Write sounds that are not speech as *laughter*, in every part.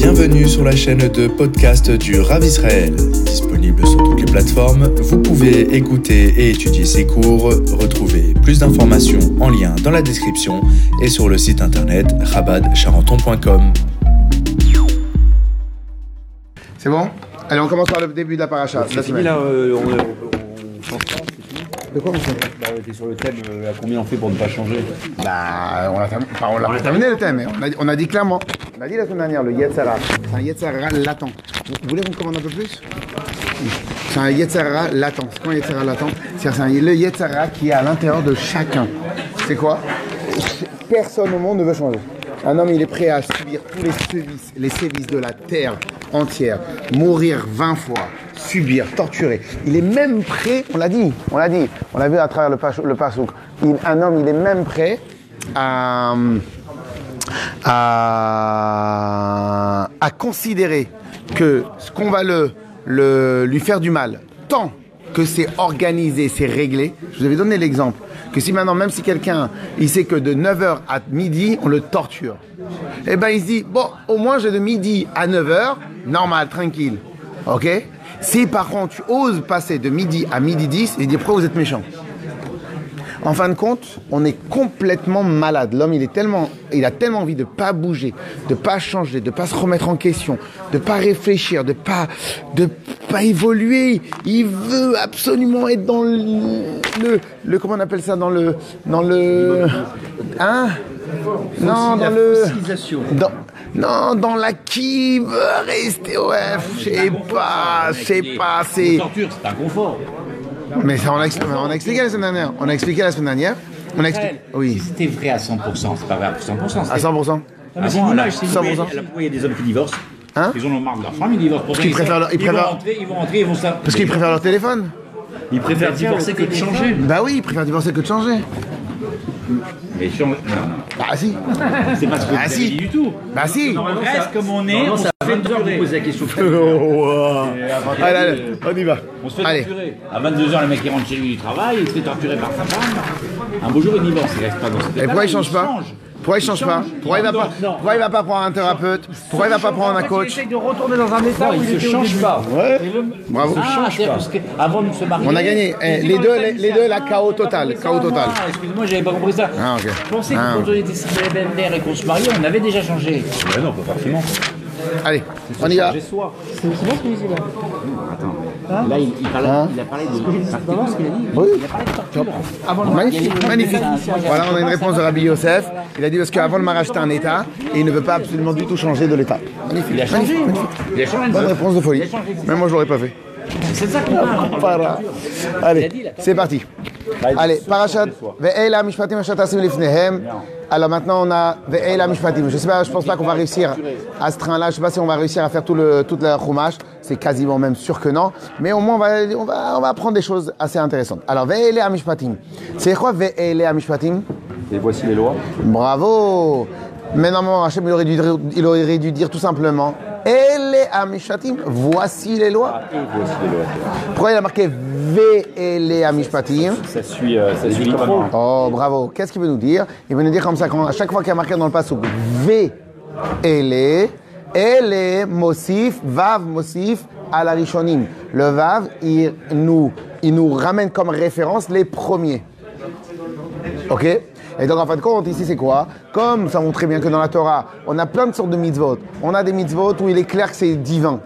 Bienvenue sur la chaîne de podcast du Rav Israël. Disponible sur toutes les plateformes, vous pouvez écouter et étudier ses cours. Retrouvez plus d'informations en lien dans la description et sur le site internet rabadcharenton.com. C'est bon? Allez, on commence par le début de la paracha. C'est la fini semaine. là, euh, on, on, on De quoi Bah, on était sur le thème, euh, à combien on fait pour ne pas changer Bah, on l'a terminé, enfin, on l'a pas terminé le thème, mais on a, on a dit clairement. On a dit la semaine dernière, le Yetzara. C'est un Yetzara latent. Vous, vous voulez qu'on commande un peu plus? C'est un Yetzara latent. C'est quoi un Yetzara latent? C'est c'est un- le Yetzara qui est à l'intérieur de chacun. C'est quoi? Personne au monde ne veut changer. Un homme, il est prêt à subir tous les sévices, les sévices de la terre entière, mourir 20 fois, subir, torturer. Il est même prêt, on l'a dit, on l'a dit, on l'a vu à travers le, pas- un homme, il est même prêt à, à, à considérer que ce qu'on va lui faire du mal, tant que c'est organisé, c'est réglé. Je vous avais donné l'exemple que si maintenant, même si quelqu'un, il sait que de 9h à midi, on le torture, eh ben il se dit, bon, au moins j'ai de midi à 9h, normal, tranquille. Ok? Si par contre tu oses passer de midi à midi 10, il dit, pourquoi vous êtes méchant? En fin de compte, on est complètement malade. L'homme, il est tellement, il a tellement envie de pas bouger, de pas changer, de pas se remettre en question, de pas réfléchir, de pas, de pas évoluer. Il veut absolument être dans le, le, le- comment on appelle ça, dans le, dans le, hein? Non, dans le, dans, non, dans la qui veut rester, ouais, je sais pas, je sais pas, c'est. c'est un confort. Mais ça, on a, expli- on a expliqué la semaine dernière. On a expliqué la semaine dernière. On a expliqué. Oui. C'était vrai à 100%, c'est pas vrai à 100%. À 100%. Non, mais c'est une image, c'est une 100%. image. Pourquoi il y a des hommes qui divorcent Hein Ils en ont marre de leur femme, ils divorcent. Parce qu'ils préfèrent leur- ils ils, vont rentrer, ils vont rentrer, ils vont ça. Parce qu'ils préfèrent leur téléphone. Ils préfèrent divorcer que de changer. Bah oui, ils préfèrent divorcer que de changer. Mais. Non, non. Bah si. C'est pas ce que vous Ah, avez si. dit du tout. Bah si. On reste comme on est, on se fait torturer. poser la question. Allez, allez, on y va. On se fait torturer. À 22h, le mec il rentre chez lui du travail, il se fait torturer par sa femme. Un beau jour, il divorce, il reste pas dans cette Et pourquoi il change pas Pourquoi il change pas Pourquoi il va pas Pourquoi il va pas prendre un thérapeute Pourquoi il va pas prendre un coach de retourner dans un état Non, il se change pas. Ouais. Bravo. Ah, qu'avant de se marier. On a gagné. Eh, les deux, les, les deux, la KO total. KO total. Ah, Excuse-moi, j'avais pas compris ça. Ah, ok. Je pensais que Ah, quand on était célibataire et qu'on se mariait, on avait déjà changé. Non, pas forcément. Allez, on y va. Changer soi. Là, il, il parlait, Hein il a parlé de. Oui. Il a parlé de torture. Magnifique, magnifique. Voilà, on a une réponse de Rabbi Yosef. Il a dit parce qu'avant le mariage, c'était un état et il ne veut pas absolument du tout changer de l'état. Magnifique. Il a changé. Il a changé. Bonne réponse de folie. Même moi, je l'aurais pas fait. C'est ça qu'on parle. Para. Allez, c'est parti. Allez, parachat. Ve'ela mishpatim lifnehem. Alors maintenant on a Ve'ela mishpatim. Je sais pas, je pense pas qu'on va réussir à ce train-là. Je sais pas si on va réussir à faire tout le toute la chumash. C'est quasiment même sûr que non. Mais au moins on va on va on va apprendre des choses assez intéressantes. Alors Ve'ela mishpatim. C'est quoi Ve'ela mishpatim? Et voici les lois. Bravo Mais normalement, Hachem, il aurait dû, il aurait dû dire tout simplement Ele Amishpatim, voici les lois. Et voici les lois. Pourquoi il a marqué Ve'ele Amishpatim Ça suit, euh, ça suit. Oh, bravo. Qu'est-ce qu'il veut nous dire? Il veut nous dire comme ça, quand, à chaque fois qu'il y a marqué dans le passage Ve'ele, Ele, Mosif, Vav, Mosif, à la Rishonim. Le Vav, il nous, il nous ramène comme référence les premiers. Ok? Et donc en fin de compte, ici c'est quoi? Comme ça montre très bien que dans la Torah, on a plein de sortes de mitzvot. On a des mitzvot où il est clair que c'est divin.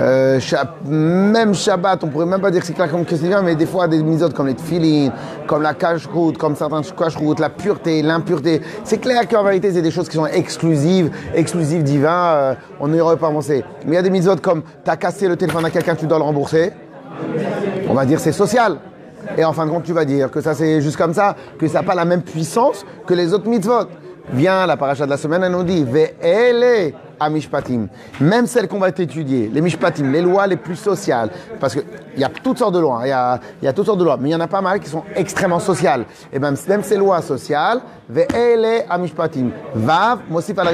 Euh, même Shabbat, on pourrait même pas dire que c'est clair comme que c'est divin, mais des fois des mitzvot comme les tefillin, comme la kashrut, comme certains kashrut, la pureté, l'impureté. C'est clair qu'en vérité, c'est des choses qui sont exclusives, exclusives divins. euh, on n'y aurait pas pensé. Mais il y a des mitzvot comme t'as cassé le téléphone à quelqu'un, tu dois le rembourser on va dire c'est social. Et en fin de compte, tu vas dire que ça c'est juste comme ça, que ça n'a pas la même puissance que les autres mitzvot. Viens, la paracha de la semaine, elle nous dit Ve'ele amishpatim. Même celles qu'on va étudier, les mishpatim, les lois les plus sociales, parce qu'il y a toutes sortes de lois, hein, il y, a, y a toutes sortes de lois, mais il y en a pas mal qui sont extrêmement sociales. Et même, même ces lois sociales, Ve'ele amishpatim. Vav, mosif al.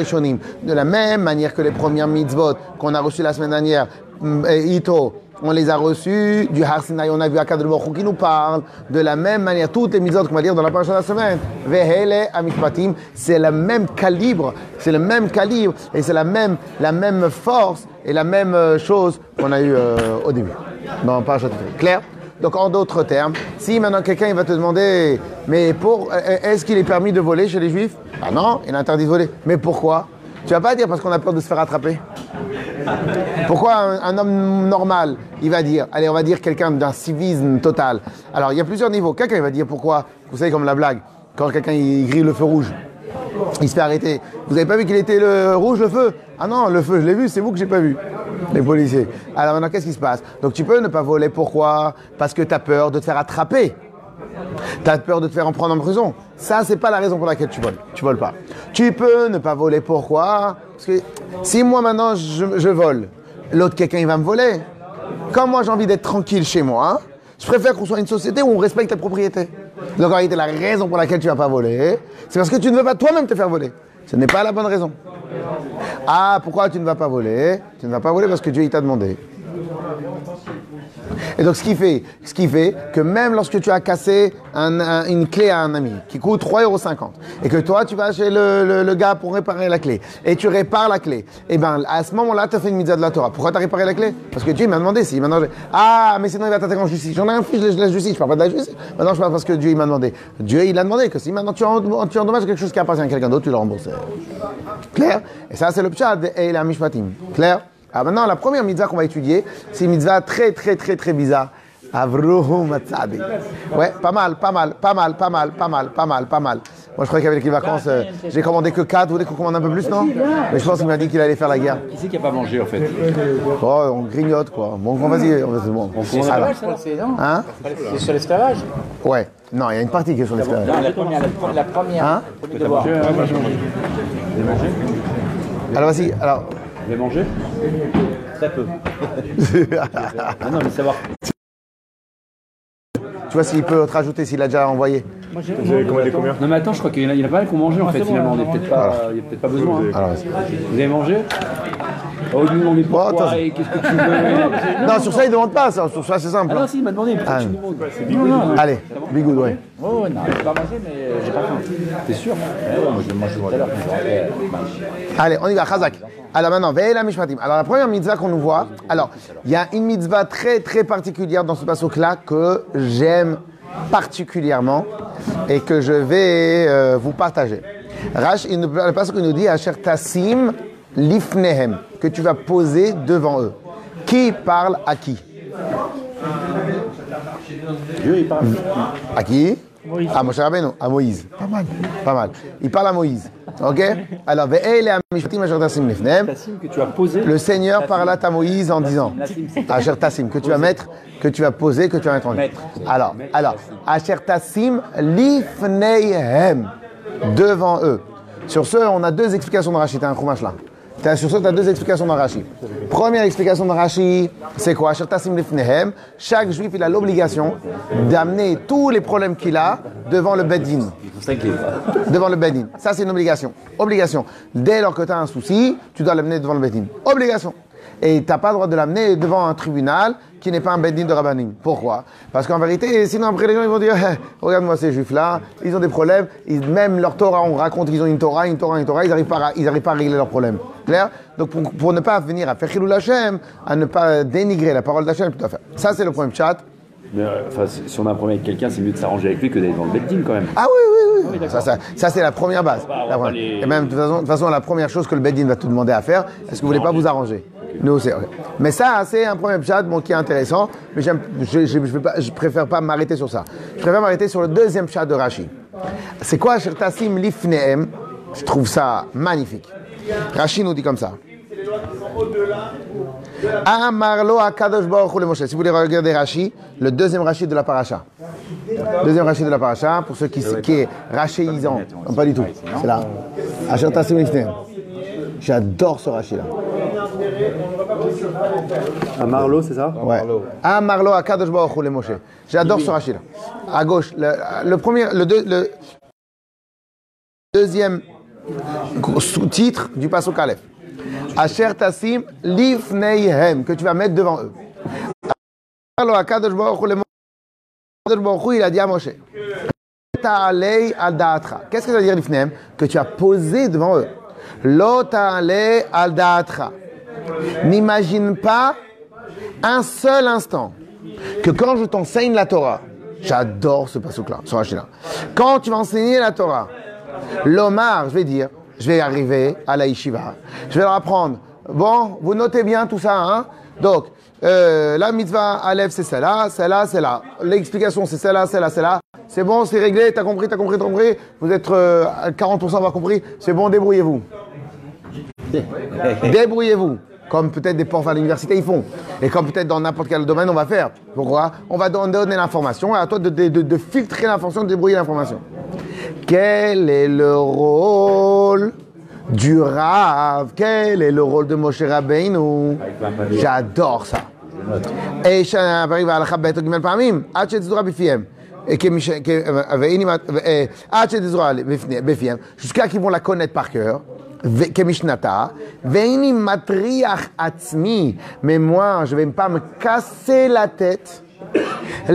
De la même manière que les premières mitzvot qu'on a reçues la semaine dernière, mm, Ito, on les a reçus du Har Sinai, on a vu Akadosh Baruch qui nous parle. De la même manière, toutes les mitzvot qu'on va lire dans la paracha de la semaine. Vehele Amishpatim, c'est le même calibre, c'est le même calibre, et c'est la même, force et la même euh, chose qu'on a eu euh, au début, dans la paracha de Tefillah. Clair? Donc en d'autres termes, si maintenant quelqu'un va te demander, mais pour, euh, est-ce qu'il est permis de voler chez les juifs? Ah non, il est interdit de voler. Mais pourquoi? Tu vas pas dire parce qu'on a peur de se faire attraper. Pourquoi un, homme normal, il va dire, allez, on va dire quelqu'un d'un civisme total. Alors il y a plusieurs niveaux. Quelqu'un va dire pourquoi, vous savez comme la blague, quand quelqu'un il grille le feu rouge, il se fait arrêter. Vous avez pas vu qu'il était le rouge le feu? Ah non, le feu, je l'ai vu, c'est vous que j'ai pas vu. Les policiers. Alors maintenant, qu'est-ce qui se passe? Donc tu peux ne pas voler. Pourquoi? Parce que tu as peur de te faire attraper. Tu as peur de te faire en prendre en prison. Ça, c'est pas la raison pour laquelle tu voles. Tu voles pas. Tu peux ne pas voler. Pourquoi? Parce que si moi maintenant je, vole, l'autre quelqu'un il va me voler. Comme moi j'ai envie d'être tranquille chez moi, je préfère qu'on soit une société où on respecte la propriété. Donc en réalité, la raison pour laquelle tu vas pas voler, c'est parce que tu ne veux pas toi-même te faire voler. Ce n'est pas la bonne raison. Ah, pourquoi tu ne vas pas voler? Tu ne vas pas voler parce que Dieu t'a demandé. Et donc, ce qui fait, ce qui fait que même lorsque tu as cassé un- un- une clé à un ami qui coûte 3,50 euros et que toi, tu vas chez le, le- le gars pour réparer la clé et tu répares la clé, et ben à ce moment-là, tu as fait une mitzvah de la Torah. Pourquoi tu as réparé la clé? Parce que Dieu m'a demandé si. Maintenant, ah, mais sinon il va t'attaquer en justice. J'en ai un fiche de la justice, je parle pas de la justice. Maintenant, je parle parce que Dieu m'a demandé. Dieu il a demandé que si maintenant tu, en- tu endommages quelque chose qui appartient à quelqu'un d'autre, tu le rembourses. Clair? Et ça, c'est le pshat et la mishpatim. Clair? Alors maintenant, la première mitzvah qu'on va étudier, c'est une mitzvah très, très, très, très bizarre. Avruhu Matzadi. Ouais, pas mal, pas mal, pas mal, pas mal, pas mal, pas mal, pas mal. Moi, je croyais qu'avec les vacances, euh, j'ai commandé que 4. Vous voulez qu'on commande un peu plus, non? Mais je pense qu'il m'a dit qu'il allait faire la guerre. Qui c'est qui a pas mangé en fait? Oh, on grignote, quoi. Bon, bon, vas-y, on va se bon. Alors, C'est non hein? C'est sur l'esclavage? Ouais. Non, il y a une partie qui est sur l'esclavage. Non, la première, la, pre- la première. Hein? Alors, vas-y. Alors, Vous avez mangé? Très peu. *laughs* ah non, mais savoir. tu vois s'il peut te rajouter, s'il a déjà envoyé. Non, mais attends, je crois qu'il y en a, il y en a pas mal qui ont mangé en fait finalement. On est peut-être pas, il y a peut-être pas besoin. hein. Alors, vas-y. Vous avez mangé Oh, nous, on est Bon, pourquoi attends. et qu'est-ce que tu veux Non, sur ça, il ne demande pas. ça. Sur ça, c'est simple. Ah non, si, il m'a demandé pourquoi Ah, tu non. demandes. Non, non, non. Allez, bigoud, ouais. Oh, non, j'ai pas mangé, mais euh, j'ai pas faim. T'es sûr? Ouais, moi, je vais manger tout à l'heure quand je rentrais. Allez, on y va, Khazak. Alors maintenant, veille la mishpatim. Alors la première mitzvah qu'on nous voit, alors il y a une mitzvah très très particulière dans ce passage-là que j'aime particulièrement et que je vais euh, vous partager. Rash, il nous, le passage nous dit Asher Tassim Lifnehem, que tu vas poser devant eux. Qui parle à qui? Dieu, il parle. À qui? À Moshe Rabbeinu, à Moïse. Pas mal, pas mal. Il parle à Moïse. Ok? Alors, ve'ele amishpatim asher tassim lifnehem. Tassim que tu as posé. Le Seigneur parla à Moïse en disant Asher Tassim, que tu vas mettre, que tu vas poser, que tu vas mettre en ligne. Alors, alors, Asher Tassim lifneihem, devant eux. Sur ce, on a deux explications de Rachid, un chumash là. Sur ce, tu as deux explications de Rachid. Première explication de Rachid, c'est quoi? Chaque juif, il a l'obligation d'amener tous les problèmes qu'il a devant le Beddin devant le Bedin. Ça, c'est une obligation. Obligation. Dès lors que tu as un souci, tu dois l'amener devant le Bedin. Obligation. Et tu n'as pas le droit de l'amener devant un tribunal qui n'est pas un Bedin de Rabbanim. Pourquoi? Parce qu'en vérité, sinon après les gens ils vont dire Eh, Regarde-moi ces juifs-là, ils ont des problèmes. Ils- même leur Torah, on raconte qu'ils ont une Torah, une Torah, une Torah, ils n'arrivent pas, à- pas à régler leurs problèmes. Clair? Donc pour, ne pas venir à faire Chilul Hashem, à ne pas dénigrer la parole d'Hachem, tu dois faire. Ça, c'est le premier chat. Mais, euh, enfin, si on a un problème avec quelqu'un, c'est mieux de s'arranger avec lui que d'aller dans le bedding quand même. Ah oui, oui, oui. ça, ça, ça, c'est la première base. La première. les- Et même, de toute, façon, de toute façon, la première chose que le Bedin va te demander à faire, est-ce que vous voulez pas vous arranger Nous, c'est vrai. Mais ça, c'est un premier chat bon, qui est intéressant, mais je, je, je, vais pas- je préfère pas m'arrêter sur ça. Je préfère m'arrêter sur le deuxième chat de Rashi. C'est quoi Tassim Lifnehem Je trouve ça magnifique. Rashi nous dit comme ça. Amarlo Akadosh Baruch Hu le Moshe. Si vous voulez regarder Rashi, le deuxième Rashi de la paracha. Deuxième Rashi de la paracha, pour ceux qui, qui est rachéisant. Non, pas du tout. C'est là. J'adore ce Rashi là. À Marlowe, c'est ça? Ouais. Amarlo Akadosh Baruch Hu le Moshe. J'adore ce Rashi là. À gauche, le, le premier, le, deux- le deuxième sous-titre du Pasuk Aleph. Asher Tassim Lifneihem, que tu vas mettre devant eux. Alors, Akadosh Baruch il a dit à Moshe. Qu'est-ce que ça veut dire, l'ifnem Que tu as posé devant eux. Lo ta'alei al da'atra. N'imagine pas un seul instant que quand je t'enseigne la Torah, j'adore ce passage-là, sur Hachila. Quand tu vas enseigner la Torah, l'Omar, je vais dire, je vais arriver à la yeshiva, je vais leur apprendre. Bon, vous notez bien tout ça, hein Donc, euh, la mitzvah Aleph, c'est celle-là, celle-là, celle-là. L'explication, c'est celle-là, celle-là, celle-là. C'est bon, c'est réglé, t'as compris, t'as compris, t'as compris. Vous êtes euh, à 40% avoir compris. C'est bon, débrouillez-vous. *laughs* Débrouillez-vous. Comme peut-être des profs à l'université ils font. Et comme peut-être dans n'importe quel domaine on va faire. Pourquoi? On va don- donner l'information et à toi de, de- de- de filtrer l'information, de débrouiller l'information Quel est le rôle du Rav Quel est le rôle de Moshe Rabbeinu J'adore ça. Et שנה פרק והלכה ב' או ג' פעמים, עד שתזורה בפיהם. כמש- כ- והנה מה- אה, עד שתזורה בפני- בפיהם, jusqu'à qu'ils vont la connaître par cœur, ו- כמשנתה, והנה מטריח עצמי, mais moi, je vais pas *coughs*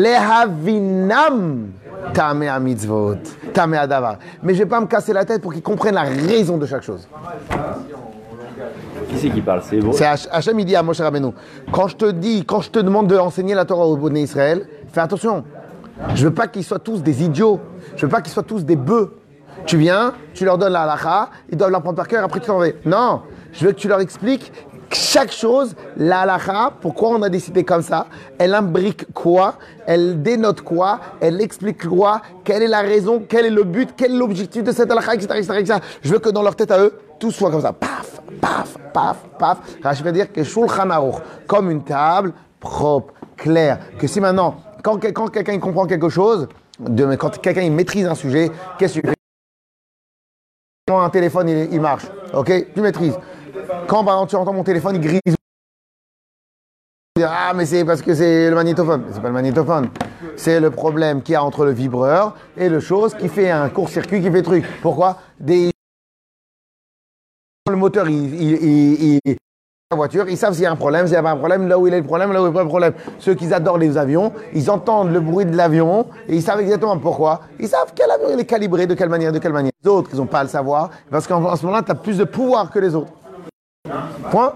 Tamé à mitzvot, tamé à davar. Mais je vais pas me casser la tête pour qu'ils comprennent la raison de chaque chose. Qui c'est qui parle? C'est vous? C'est Hachem, il dit à Moshe Rabbeinu Quand je te dis, quand je te demande de enseigner la Torah au bonnet Israël, fais attention. Je ne veux pas qu'ils soient tous des idiots. Je veux pas qu'ils soient tous des bœufs. Tu viens, tu leur donnes la halakha, ils doivent la prendre par cœur, après tu t'en vas. Non, je veux que tu leur expliques chaque chose, la pourquoi on a décidé comme ça, elle imbrique quoi, elle dénote quoi, elle explique quoi, quelle est la raison, quel est le but, quel est l'objectif de cette halakha, etc.. Je veux que dans leur tête à eux, tout soit comme ça. Paf, paf, paf, paf. Rachid va dire que Shulchan Aruch, comme une table propre, claire. Que si maintenant, quand, quel- quand quelqu'un comprend quelque chose, quand quelqu'un maîtrise un sujet, qu'est-ce que un téléphone il, il marche, ok? Tu maîtrises. Quand par exemple, tu entends mon téléphone, il grise. Ah, mais c'est parce que c'est le magnétophone. C'est pas le magnétophone. C'est le problème qu'il y a entre le vibreur et le chose qui fait un court-circuit, qui fait truc. Pourquoi? Des le moteur, il, la voiture, ils savent s'il y a un problème, s'il n'y a pas un problème, là où il a le problème, là où il n'y a pas de problème. Ceux qui adorent les avions, ils entendent le bruit de l'avion et ils savent exactement pourquoi. Ils savent quel avion il est calibré, de quelle manière, de quelle manière. Les autres, ils n'ont pas à le savoir, parce qu'en en ce moment-là, tu as plus de pouvoir que les autres. Point.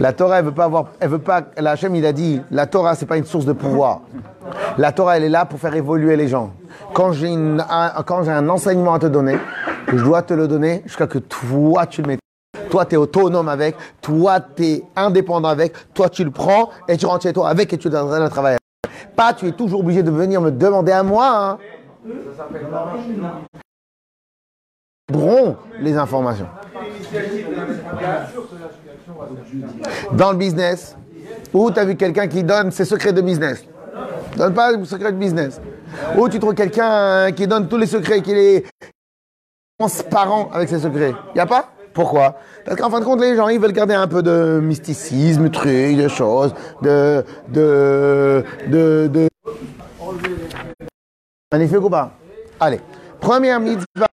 La Torah, elle veut pas avoir, veut pas, la Hachem, il a dit, la Torah, c'est pas une source de pouvoir. La Torah, elle est là pour faire évoluer les gens. Quand j'ai un, enseignement à te donner, je dois te le donner jusqu'à que toi, tu le mettes. Toi, tu es autonome avec, toi, tu es indépendant avec, toi, tu le prends et tu rentres chez toi avec et tu donnes le travail. Pas, tu es toujours obligé de venir me demander à moi. Hein. Bron les informations. Dans le business, où tu as vu quelqu'un qui donne ses secrets de business? Donne pas les secrets de business. Ou tu trouves quelqu'un qui donne tous les secrets, qui est transparent avec ses secrets? Il a pas? Pourquoi? Parce qu'en fin de compte, les gens, ils veulent garder un peu de mysticisme, trucs, de choses, de... de... de... de... Magnifique ou pas? Allez. Première mitzvah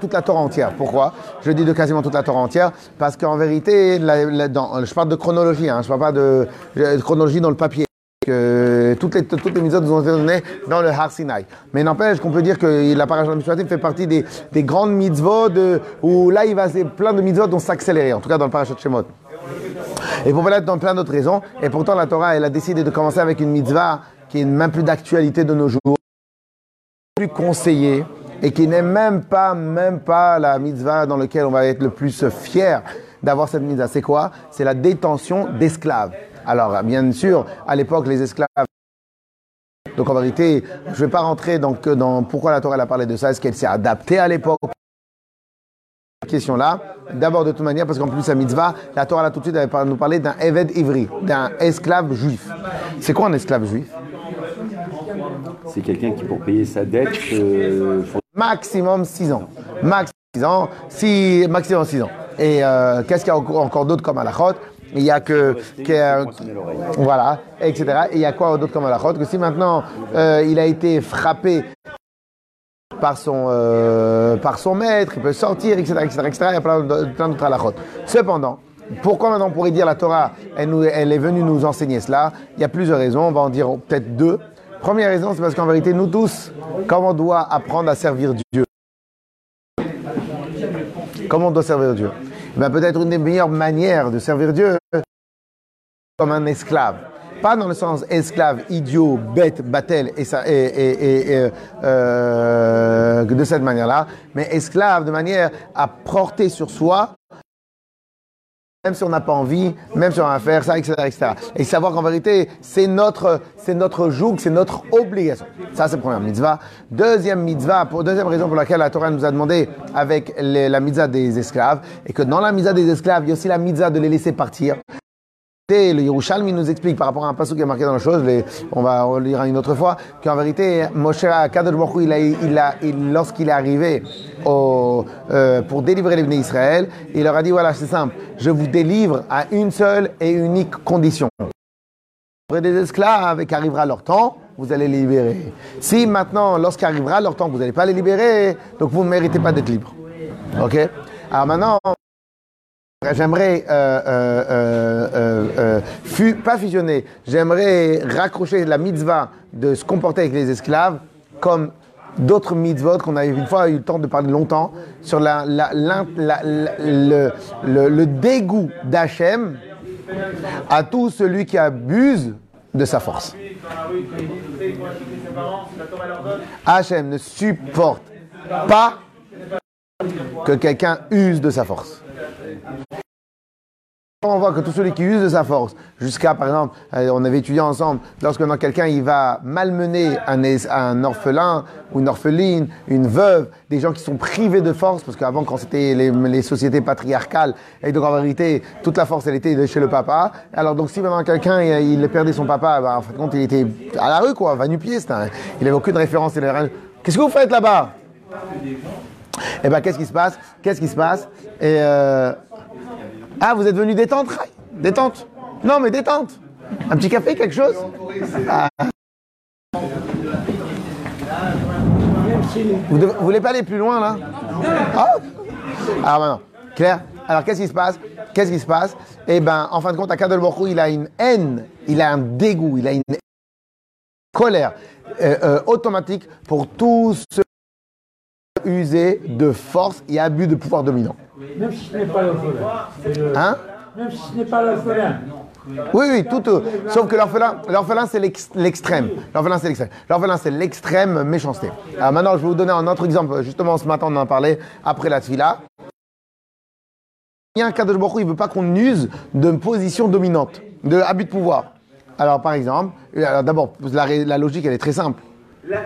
toute la Torah entière. Pourquoi? Je dis de quasiment toute la Torah entière parce qu'en vérité, je parle de chronologie, hein, je parle pas de, chronologie dans le papier. Toutes les toutes les mitzvot nous ont été données dans le Har Sinai. Mais n'empêche qu'on peut dire que la paracha administrative fait partie des, des grandes mitzvot où là il va plein de mitzvot vont s'accélérer. En tout cas dans le parachat de Shemot. Et pour cela, dans plein d'autres raisons. Et pourtant, la Torah, elle a décidé de commencer avec une mitzvah qui est même plus d'actualité de nos jours, plus conseillée, et qui n'est même pas, même pas la mitzvah dans laquelle on va être le plus fier d'avoir cette mitzvah. C'est quoi? C'est la détention d'esclaves. Alors, bien sûr, à l'époque, les esclaves. Donc, en vérité, je ne vais pas rentrer dans, pourquoi la Torah elle a parlé de ça. Est-ce qu'elle s'est adaptée à l'époque? Question là. D'abord, de toute manière, parce qu'en plus, la mitzvah, la Torah, là, tout de suite, elle nous parler d'un Eved Ivri, d'un esclave juif. C'est quoi un esclave juif? C'est quelqu'un qui, pour payer sa dette, euh, faut- Maximum 6 ans. Max 6 ans, six- maximum 6 ans. Et euh, qu'est-ce qu'il y a encore, d'autre comme halachot? Il y a que. voilà, etc. Et il y a quoi d'autre comme halachot? Que si maintenant euh, il a été frappé par son, par son maître, il peut sortir, etc., etc., etc. Il y a plein d'autres halachot. Cependant, pourquoi maintenant on pourrait dire la Torah, elle, elle est venue nous enseigner cela? Il y a plusieurs raisons, on va en dire peut-être deux. Première raison, c'est parce qu'en vérité, nous tous, comment on doit apprendre à servir Dieu Comment on doit servir Dieu Eh ben, Peut-être une des meilleures manières de servir Dieu, comme un esclave. Pas dans le sens esclave, idiot, bête, battel, et, ça, et, euh, de cette manière-là, mais esclave de manière à porter sur soi, même si on n'a pas envie, même si on va faire ça, etc. Et savoir qu'en vérité, c'est notre, joug, c'est notre obligation. Ça, c'est la première mitzvah. Deuxième mitzvah, pour, deuxième raison pour laquelle la Torah nous a demandé avec la mitzvah des esclaves, et que dans la mitzvah des esclaves, il y a aussi la mitzvah de les laisser partir. Le Yerushalmi nous explique par rapport à un passage qui est marqué dans la chose, les- on va le lire une autre fois, qu'en vérité, Moshe Kadosh il a, il a, il- lorsqu'il est arrivé euh, pour délivrer les bénis Israël, il leur a dit voilà, c'est simple, je vous délivre à une seule et unique condition. Aurez des esclaves et qu'arrivera leur temps, vous allez les libérer. Si maintenant, lorsqu'arrivera leur temps, vous n'allez pas les libérer, donc vous ne méritez pas d'être libre. Ok? Alors maintenant, J'aimerais, euh, euh, euh, pas fusionner, j'aimerais raccrocher la mitzvah de se comporter avec les esclaves comme d'autres mitzvot qu'on a une fois eu le temps de parler longtemps sur le- le dégoût d'Hachem à tout celui qui abuse de sa force. Hachem ne supporte pas que quelqu'un use de sa force. On voit que tous celui qui use de sa force, jusqu'à par exemple, euh, on avait étudié ensemble, lorsque quelqu'un il va malmener un, orphelin ou une orpheline, une veuve, des gens qui sont privés de force, parce qu'avant quand c'était les, sociétés patriarcales, et donc en vérité toute la force elle était chez le papa. Alors donc si maintenant quelqu'un il, il perdait son papa, ben, en il était à la rue quoi, va nu pied, il avait aucune référence. Qu'est-ce que vous faites là-bas? Eh ben qu'est-ce qui se passe? Qu'est-ce qui se passe? Et euh, ah, vous êtes venu détente Rai Détente. Non, mais détente. Un petit café, quelque chose? Ah. Vous, devez- vous voulez pas aller plus loin, là? Ah. Alors maintenant, Claire, alors qu'est-ce qui se passe? Qu'est-ce qui se passe? Eh ben, en fin de compte, à il a une haine, il a un dégoût, il a une colère euh, euh, automatique pour tous ceux usés de force et abus de pouvoir dominant. Même si ce n'est pas l'orphelin. Hein Même si ce n'est pas l'orphelin. Oui, oui, tout. euh, sauf que l'orphelin, c'est l'ex- l'extrême. L'orphelin c'est l'extrême. L'orphelin c'est l'extrême méchanceté. Alors maintenant, je vais vous donner un autre exemple. Justement, ce matin, on en parlait après la tfila. Il y a un cas de Baruch il ne veut pas qu'on use de position dominante, de abus de pouvoir. Alors, par exemple, euh, d'abord, la, la logique, elle est très simple.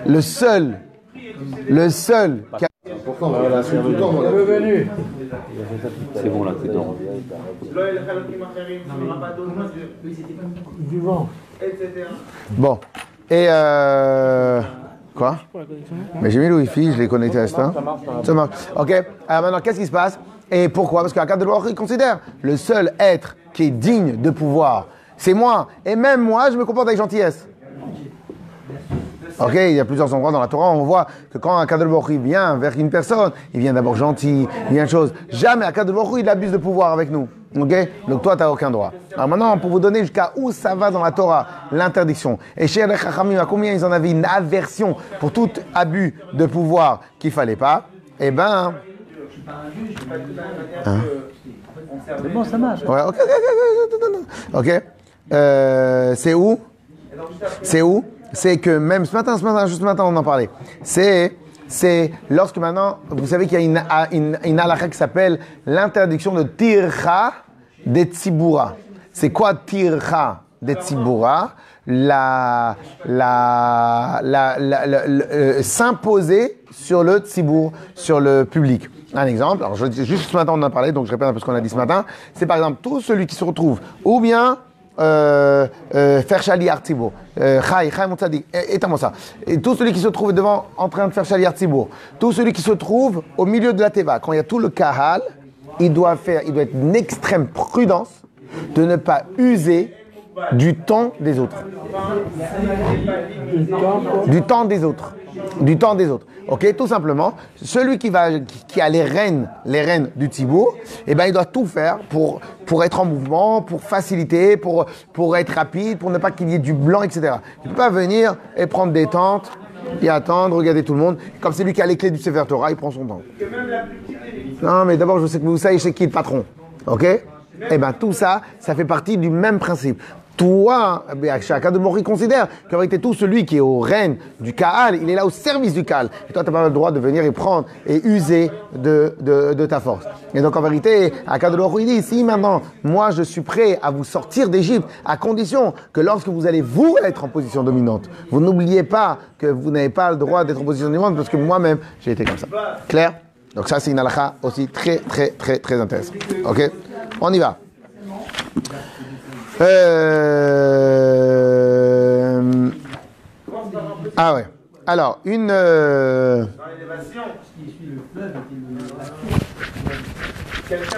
Le seul, le seul qui a Revenu. C'est bon là, t'es dans. Du vent. Bon. Et euh... Quoi? Mais j'ai mis le Wi-Fi, je l'ai connecté à l'instant. Ça marche. Ok. Alors maintenant, qu'est-ce qui se passe? Et pourquoi? Parce qu'Akad Baruch Hu, il considère le seul être qui est digne de pouvoir, c'est moi. Et même moi, je me comporte avec gentillesse. Ok, il y a plusieurs endroits dans la Torah où on voit que quand un Kadol Baruch Hu vient vers une personne, il vient d'abord gentil, il vient de choses. Jamais un Kadol Baruch Hu, il abuse de pouvoir avec nous. Ok Donc toi, tu n'as aucun droit. Alors maintenant, pour vous donner jusqu'à où ça va dans la Torah, l'interdiction. Et chez les Chachamim, à combien ils en avaient une aversion pour tout abus de pouvoir qu'il fallait pas? Eh ben... C'est bon, ça marche. Ouais, ok, ok, ok, ok, ok, ok. Ok. Euh, c'est où? C'est où? C'est que même ce matin, ce matin, juste ce matin, on en parlait. C'est, c'est lorsque maintenant, vous savez qu'il y a une, une, une halakha qui s'appelle l'interdiction de tircha des tzibura. C'est quoi tircha des tzibura la, la, la, la- euh, s'imposer sur le tzibour, sur le public. Un exemple, alors je, juste ce matin on en a parlé, donc je répète un peu ce qu'on a dit ce matin, c'est par exemple tout celui qui se retrouve, ou bien faire chali artibour, euh, chai, chai ça, tout celui qui se trouve devant en train de faire chali artibour, tout celui qui se trouve au milieu de la teva, quand il y a tout le kahal, il doit faire, il doit être une extrême prudence de ne pas user du temps des autres. Du temps des autres. Du temps des autres. Ok, tout simplement, celui qui a les rênes, les rênes du Tibour, eh ben, il doit tout faire pour être en mouvement, pour faciliter, pour, être rapide, pour ne pas qu'il y ait du blanc, etc. Tu peux pas venir et prendre des tentes et attendre, regarder tout le monde. Comme c'est lui qui a les clés du Sefer Torah, il prend son temps. Non, mais d'abord, je sais que vous savez c'est qui le patron. OK? Eh bien, tout ça, ça fait partie du même principe. Toi, eh chacun de Mori considère qu'en réalité, tout celui qui est au règne du Kaal, il est là au service du Kaal. Et toi, tu n'as pas le droit de venir et prendre et user de, ta force. Et donc, en vérité, Akadoloro, il dit, si maintenant, moi, je suis prêt à vous sortir d'Égypte, à condition que lorsque vous allez, vous, être en position dominante, vous n'oubliez pas que vous n'avez pas le droit d'être en position dominante, parce que moi-même, j'ai été comme ça. Clair? Donc ça, c'est une halakha aussi très, très, très, très intéressante. OK? On y va. Euh... Ah ouais. Alors, une... euh,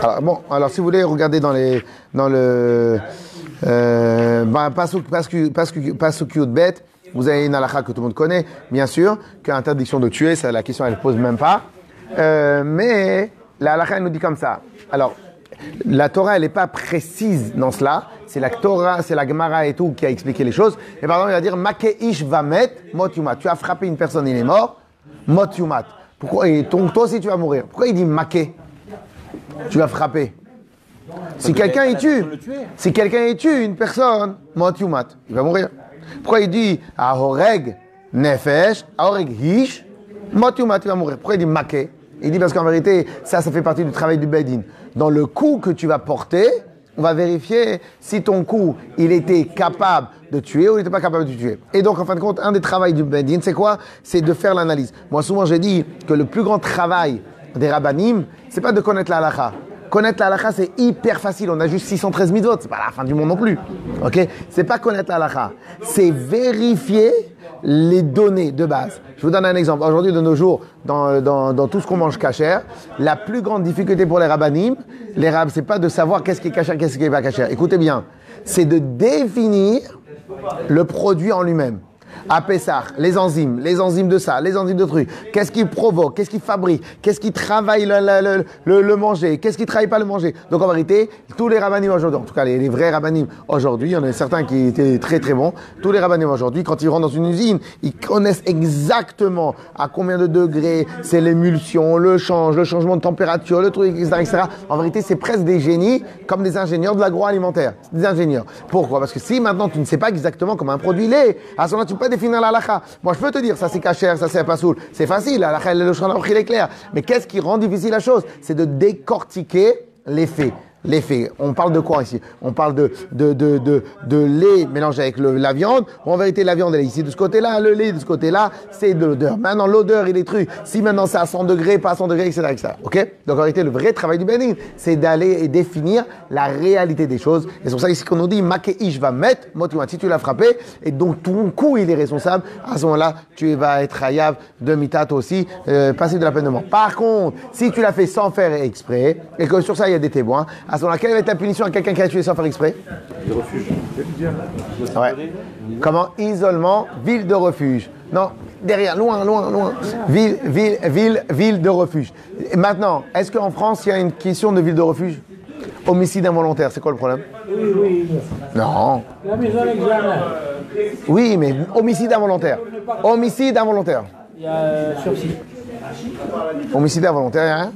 Alors, bon, alors si vous voulez regarder dans les, dans le, euh, bah, pas sous, pas sous, pas sous- pas sous cute bête, vous avez une halakha que tout le monde connaît, bien sûr, qu'interdiction de tuer, ça, la question elle ne pose même pas. Euh, mais la halakha elle nous dit comme ça. Alors, la Torah elle n'est pas précise dans cela. C'est la Torah, c'est la Gemara et tout qui a expliqué les choses. Et par exemple, il va dire Makeish va mettre mot yumat. Tu as frappé une personne, il est mort. Mot yumat. Pourquoi Et ton- toi aussi tu vas mourir. Pourquoi il dit maké Tu vas frapper. Si quelqu'un y tue, si quelqu'un y tue une personne, mot yumat, il va mourir. Pourquoi il dit ahoreg nefesh, ahoreg hish, mot yumat, il va mourir. Pourquoi il dit maké Il dit parce qu'en vérité, ça, ça fait partie du travail du bedin. Dans le coup que tu vas porter, on va vérifier si ton coup, il était capable de tuer ou il n'était pas capable de tuer. Et donc, en fin de compte, un des travaux du bedin, c'est quoi? C'est de faire l'analyse. Moi, souvent, j'ai dit que le plus grand travail des rabbinim, c'est pas de connaître la halakha. Connaître la c'est hyper facile. On a juste 613 000 votes. C'est pas la fin du monde non plus. Ok? C'est pas connaître la. C'est vérifier les données de base. Je vous donne un exemple. Aujourd'hui, de nos jours, dans tout ce qu'on mange cachère, la plus grande difficulté pour les rabbinim, les rab, c'est pas de savoir qu'est-ce qui est cachère, qu'est-ce qui est pas cachère. Écoutez bien. C'est de définir le produit en lui-même. À Pessah, les enzymes, les enzymes de ça, les enzymes de trucs. Qu'est-ce qui provoque Qu'est-ce qui fabrique Qu'est-ce qui travaille le, le, manger Qu'est-ce qui travaille pas le manger Donc en vérité, tous les rabbinim aujourd'hui, en tout cas les, les vrais rabbinim aujourd'hui, il y en a certains qui étaient très très bons. Tous les rabbinim aujourd'hui, quand ils rentrent dans une usine, ils connaissent exactement à combien de degrés c'est l'émulsion, le change, le changement de température, le truc, etc. etc. En vérité, c'est presque des génies comme des ingénieurs de l'agroalimentaire. Des ingénieurs. Pourquoi? Parce que si maintenant tu ne sais pas exactement comment un produit l'est, à ce moment-là, tu pas définir la halakha. Moi, je peux te dire, ça c'est cachère, ça c'est pas soul. C'est facile, la halakha, le il est clair. Mais qu'est-ce qui rend difficile la chose? C'est de décortiquer les faits. Les faits. On parle de quoi ici? On parle de, de, de, de, lait mélangé avec la viande. En vérité, la viande, elle est ici de ce côté-là, le lait de ce côté-là, c'est de l'odeur. Maintenant, l'odeur, il est truc. Si maintenant c'est à 100 degrés, pas à 100 degrés, etc. etc. Ok? Donc en réalité, le vrai travail du bénin, c'est d'aller et définir la réalité des choses. Et c'est pour ça ici qu'on nous dit, Makeish va mettre, si tu l'as frappé, et donc ton coup, il est responsable, à ce moment-là, tu vas être hayav de mitat aussi, euh, passer de la peine de mort. Par contre, si tu l'as fait sans faire exprès, et que sur ça, il y a des témoins, à ce moment-là, quelle va être la punition à quelqu'un qui a tué sans faire exprès Ouais. Comment Isolement, ville de refuge. Non, derrière, loin, loin, loin. Ville, ville, ville, ville de refuge. Et maintenant, est-ce qu'en France, il y a une question de ville de refuge? Homicide involontaire, c'est quoi le problème? Oui, oui. Non. La mise en examen. Oui, mais homicide involontaire. Homicide involontaire. Il y a euh, sursis. Homicide involontaire, il n'y a rien?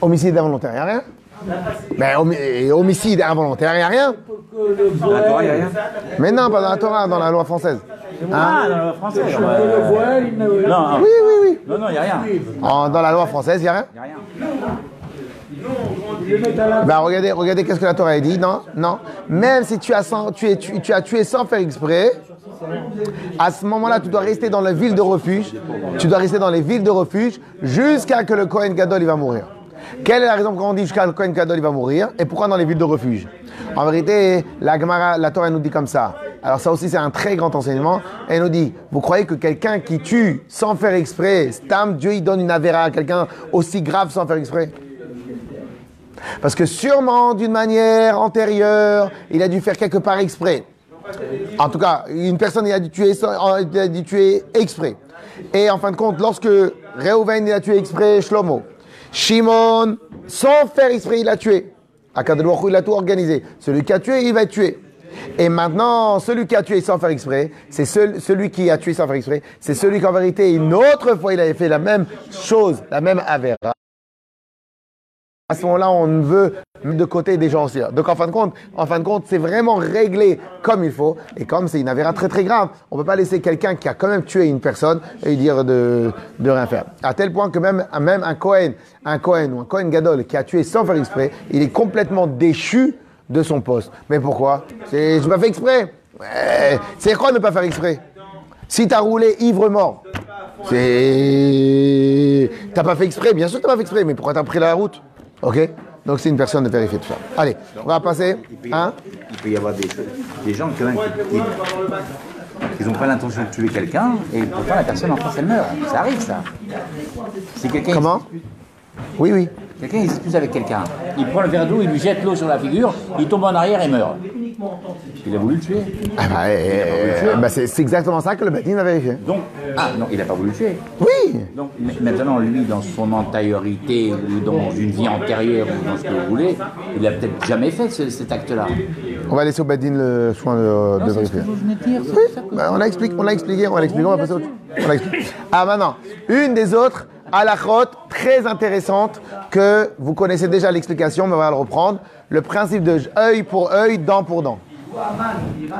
Homicide involontaire, il n'y a rien homi- et homicide involontaire, il n'y a rien Mais non, pas dans la Torah, dans la loi française. Ah, dans la française. il ne... Non, Oui, oui, oui. non, non, il n'y a rien. En- dans la loi française, il n'y a rien Il n'y a rien. Ben regardez, regardez qu'est-ce que la Torah dit. Non, non. Même si tu as, tué sans faire exprès, à ce moment-là, tu dois rester dans la ville de refuge. Tu dois rester dans les villes de refuge jusqu'à que le Kohen Gadol va mourir. Quelle est la raison pour on dit jusqu'à le Kohen Gadol va mourir Et pourquoi dans les villes de refuge? En vérité, la, la Torah nous dit comme ça. Alors ça aussi c'est un très grand enseignement. Elle nous dit, vous croyez que quelqu'un qui tue sans faire exprès, Stam, Dieu il donne une avéra à quelqu'un aussi grave sans faire exprès? Parce que sûrement, d'une manière antérieure, il a dû faire quelque part exprès. En tout cas, une personne il a dû tuer, il a dû tuer exprès. Et en fin de compte, lorsque Reuven il a tué exprès Shlomo, Shimon, sans faire exprès, il a tué. Akadosh Baruch Hu, il a tout organisé. Celui qui a tué, il va être tué. Et maintenant, celui qui a tué sans faire exprès, c'est celui qui a tué sans faire exprès, c'est celui qu'en vérité, une autre fois, il avait fait la même chose, la même avéra. À ce moment-là, on veut mettre de côté des gens aussi. Donc en fin de compte, en fin de compte, c'est vraiment réglé comme il faut. Et comme c'est une avéra très très grave, on peut pas laisser quelqu'un qui a quand même tué une personne et lui dire de, de rien faire. À tel point que même, même un Cohen, un Cohen ou un Cohen Gadol qui a tué sans faire exprès, il est complètement déchu de son poste. Mais pourquoi? C'est, j'ai pas fait exprès. C'est quoi ne pas faire exprès? Si tu as roulé ivre mort, c'est. T'as pas fait exprès, bien sûr t'as pas fait exprès, mais pourquoi t'as pris la route? Ok? Donc c'est une personne de vérifier tout ça. Allez, on va passer. Hein? Il peut y avoir des, des gens quand même qui n'ont pas l'intention de tuer quelqu'un et pourtant la personne en face elle meurt. Ça arrive ça. Si quelqu'un Comment? Oui, oui. quelqu'un il s'excuse avec quelqu'un, Il prend le verre d'eau, il lui jette l'eau sur la figure, il tombe en arrière et meurt. Il a voulu le tuer. Ah bah, euh, bah, c'est exactement ça que le bâtiment a vérifié. Donc ah non, il n'a pas voulu le tuer. Oui Donc maintenant lui dans son antériorité ou dans une vie antérieure ou dans ce que vous voulez, il a peut-être jamais fait ce- cet acte-là. On va laisser au Badin le soin de, vérifier. venez de. Oui, bah, on l'a expliqué, on l'a expliqué, on l'a expliqué, on va passer au on l'a expliqué. Ah maintenant, une des autres halachot très intéressante que vous connaissez déjà l'explication, mais on va le reprendre. Le principe de œil pour œil, dent pour dent.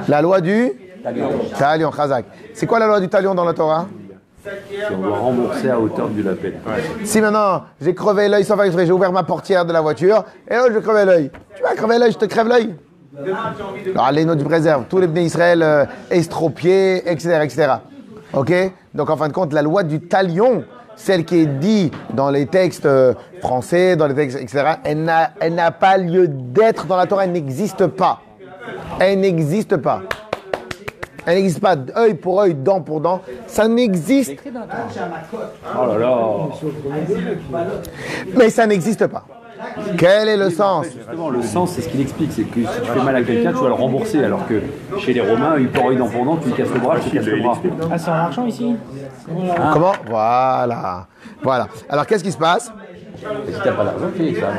La loi du talion, chazak. C'est quoi la loi du talion dans la Torah? On doit rembourser à hauteur du lapin. Si maintenant j'ai crevé l'œil sans faire exprès, j'ai ouvert ma portière de la voiture, et là je crevais l'œil. Tu vas crever l'œil, je te crève l'œil. Alors, les noms du préserve, tous les bénis Israël euh, estropiés, etc., etc. Ok? Donc en fin de compte, la loi du talion, celle qui est dit dans les textes euh, français, dans les textes, etc., elle n'a, elle n'a pas lieu d'être dans la Torah, elle n'existe pas. Elle n'existe pas. Elle n'existe pas œil pour œil, dent pour dent. Ça n'existe. Oh là là Mais ça n'existe pas. Quel est le sens Justement, le sens, c'est ce qu'il explique, c'est que si tu fais mal à quelqu'un, tu vas le rembourser, alors que chez les Romains, une pour dent pour dent, tu lui casses le bras, je te casse le bras. Ah, c'est en argent ici? Comment Voilà. Voilà. Alors qu'est-ce qui se passe Et si t'as pas d'argent, tu esclave.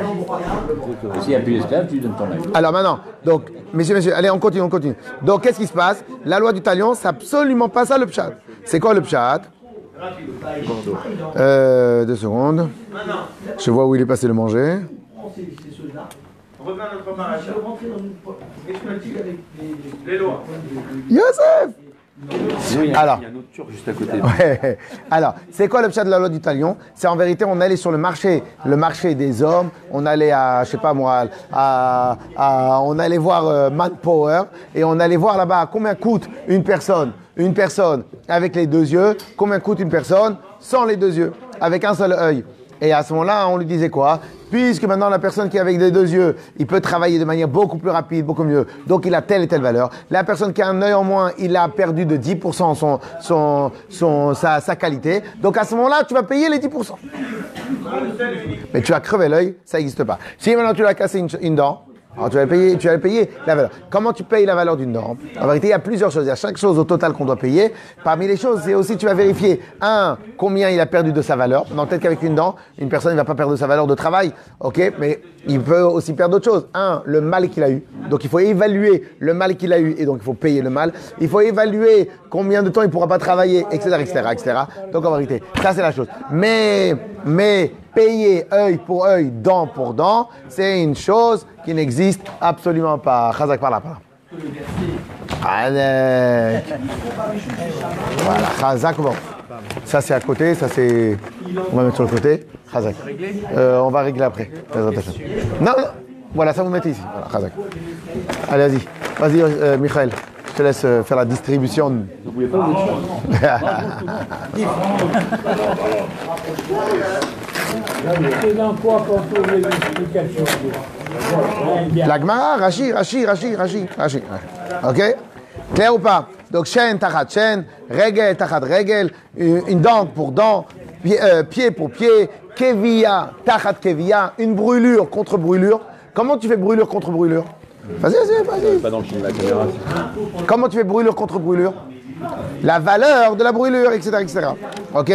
Et S'il n'y a plus d'esclave, tu donnes ton œil. Alors maintenant, donc, messieurs, messieurs, allez, on continue, on continue. Donc qu'est-ce qui se passe La loi du talion, c'est absolument pas ça le pshat. C'est quoi le pshat euh, Deux secondes. Je vois où il est passé le manger. Yosef Sinon, il y a, Alors. il y a un autre turc juste à côté. Ouais. *laughs* Alors, c'est quoi le de la loi du talion C'est en vérité, on allait sur le marché, le marché des hommes, on allait à, je sais pas moi, à, à- on allait voir euh, Manpower et on allait voir là-bas combien coûte une personne, une personne avec les deux yeux, combien coûte une personne sans les deux yeux, avec un seul œil. Et à ce moment-là, on lui disait quoi? Puisque maintenant la personne qui est avec les deux yeux, il peut travailler de manière beaucoup plus rapide, beaucoup mieux. Donc il a telle et telle valeur. La personne qui a un œil en moins, il a perdu de 10% son, son, son, sa, sa qualité. Donc à ce moment-là, tu vas payer les 10%. Mais tu as crevé l'œil, ça n'existe pas. Si maintenant tu lui as cassé une, une dent, alors tu vas payer, tu vas payer la valeur. Comment tu payes la valeur d'une dent En vérité, il y a plusieurs choses. Il y a chaque chose au total qu'on doit payer. Parmi les choses, c'est aussi tu vas vérifier un combien il a perdu de sa valeur. Donc peut-être qu'avec une dent, une personne ne va pas perdre sa valeur de travail, ok Mais il peut aussi perdre d'autres choses. Un, le mal qu'il a eu. Donc il faut évaluer le mal qu'il a eu et donc il faut payer le mal. Il faut évaluer combien de temps il pourra pas travailler, etc., etc., etc. Donc en vérité, ça c'est la chose. Mais, mais payer œil pour œil, dent pour dent, c'est une chose qui n'existe absolument pas. Chazak par là, par là. Alek. Voilà, Chazak, bon. Ça c'est à côté, ça c'est. On va mettre sur le côté. Chazak. Euh, on va régler après. Non, non. Voilà, ça vous mettez ici. Voilà. Allez, vas-y. Vas-y, euh, Michael. Je te laisse euh, faire la distribution. Vous voulez pas. La Gemara, Rashi, Rashi, Rashi, Rashi, Rashi. Ok? Clair ou pas? Donc, chaîne, tachat, chaîne, règle, tachat, règle, une dent pour dent, pied, euh, pied pour pied, kevia, tachat, kevia, une brûlure contre brûlure. Comment tu fais brûlure contre brûlure? Vas-y, vas-y, vas-y. Pas dans le champ de la caméra. Comment tu fais brûlure contre brûlure? La valeur de la brûlure, etc., etc. Ok?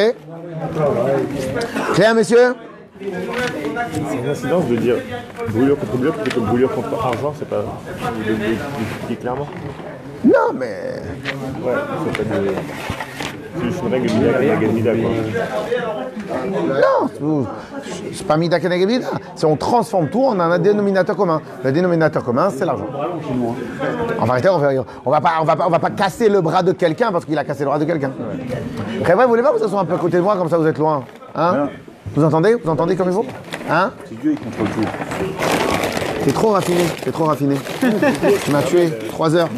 Clair, messieurs? C'est une incidence de dire brûlure contre brûlure plutôt que brûlure contre argent, c'est pas. clairement. Non, mais. Ouais, c'est pas Non, c'est- pas Mida Keneged Mida. C'est on transforme tout en un dénominateur commun. Le dénominateur commun, c'est l'argent. En vérité, on va, on va pas, on va pas, on va pas casser le bras de quelqu'un parce qu'il a cassé le bras de quelqu'un. Très vrai, vous voulez pas que ça soit un peu à côté de moi, comme ça vous êtes loin Hein? Vous entendez? Vous entendez comme il faut? Hein? Si Dieu il contrôle tout. C'est trop raffiné, c'est trop raffiné. tu m'as tué, 3 heures.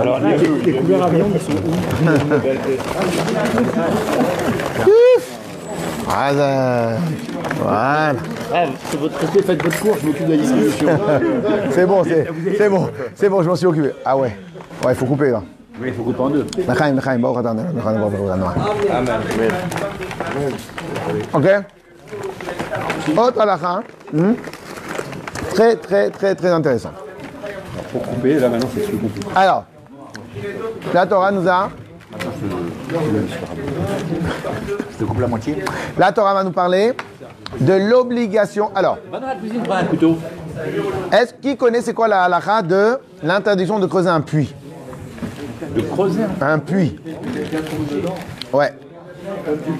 Alors, les, les couleurs avions, ils sont où Voilà. Voilà. Ah, c'est votre côté, faites votre cours, je m'occupe de la distribution. C'est bon, c'est c'est bon, c'est bon, je m'en suis occupé. Ah ouais. Ouais, il faut couper là. Oui, il faut couper en deux. Ok Autre halakha. Hmm? Très, très, très, très intéressant. Pour couper, là maintenant c'est plus compliqué. Alors, la Torah nous a. Je te coupe la moitié. La Torah va nous parler de l'obligation. Alors, Va dans la cuisine, prends un couteau. est-ce qui connaît c'est quoi la halakha de l'interdiction de creuser un puits? De creuser un Un puits.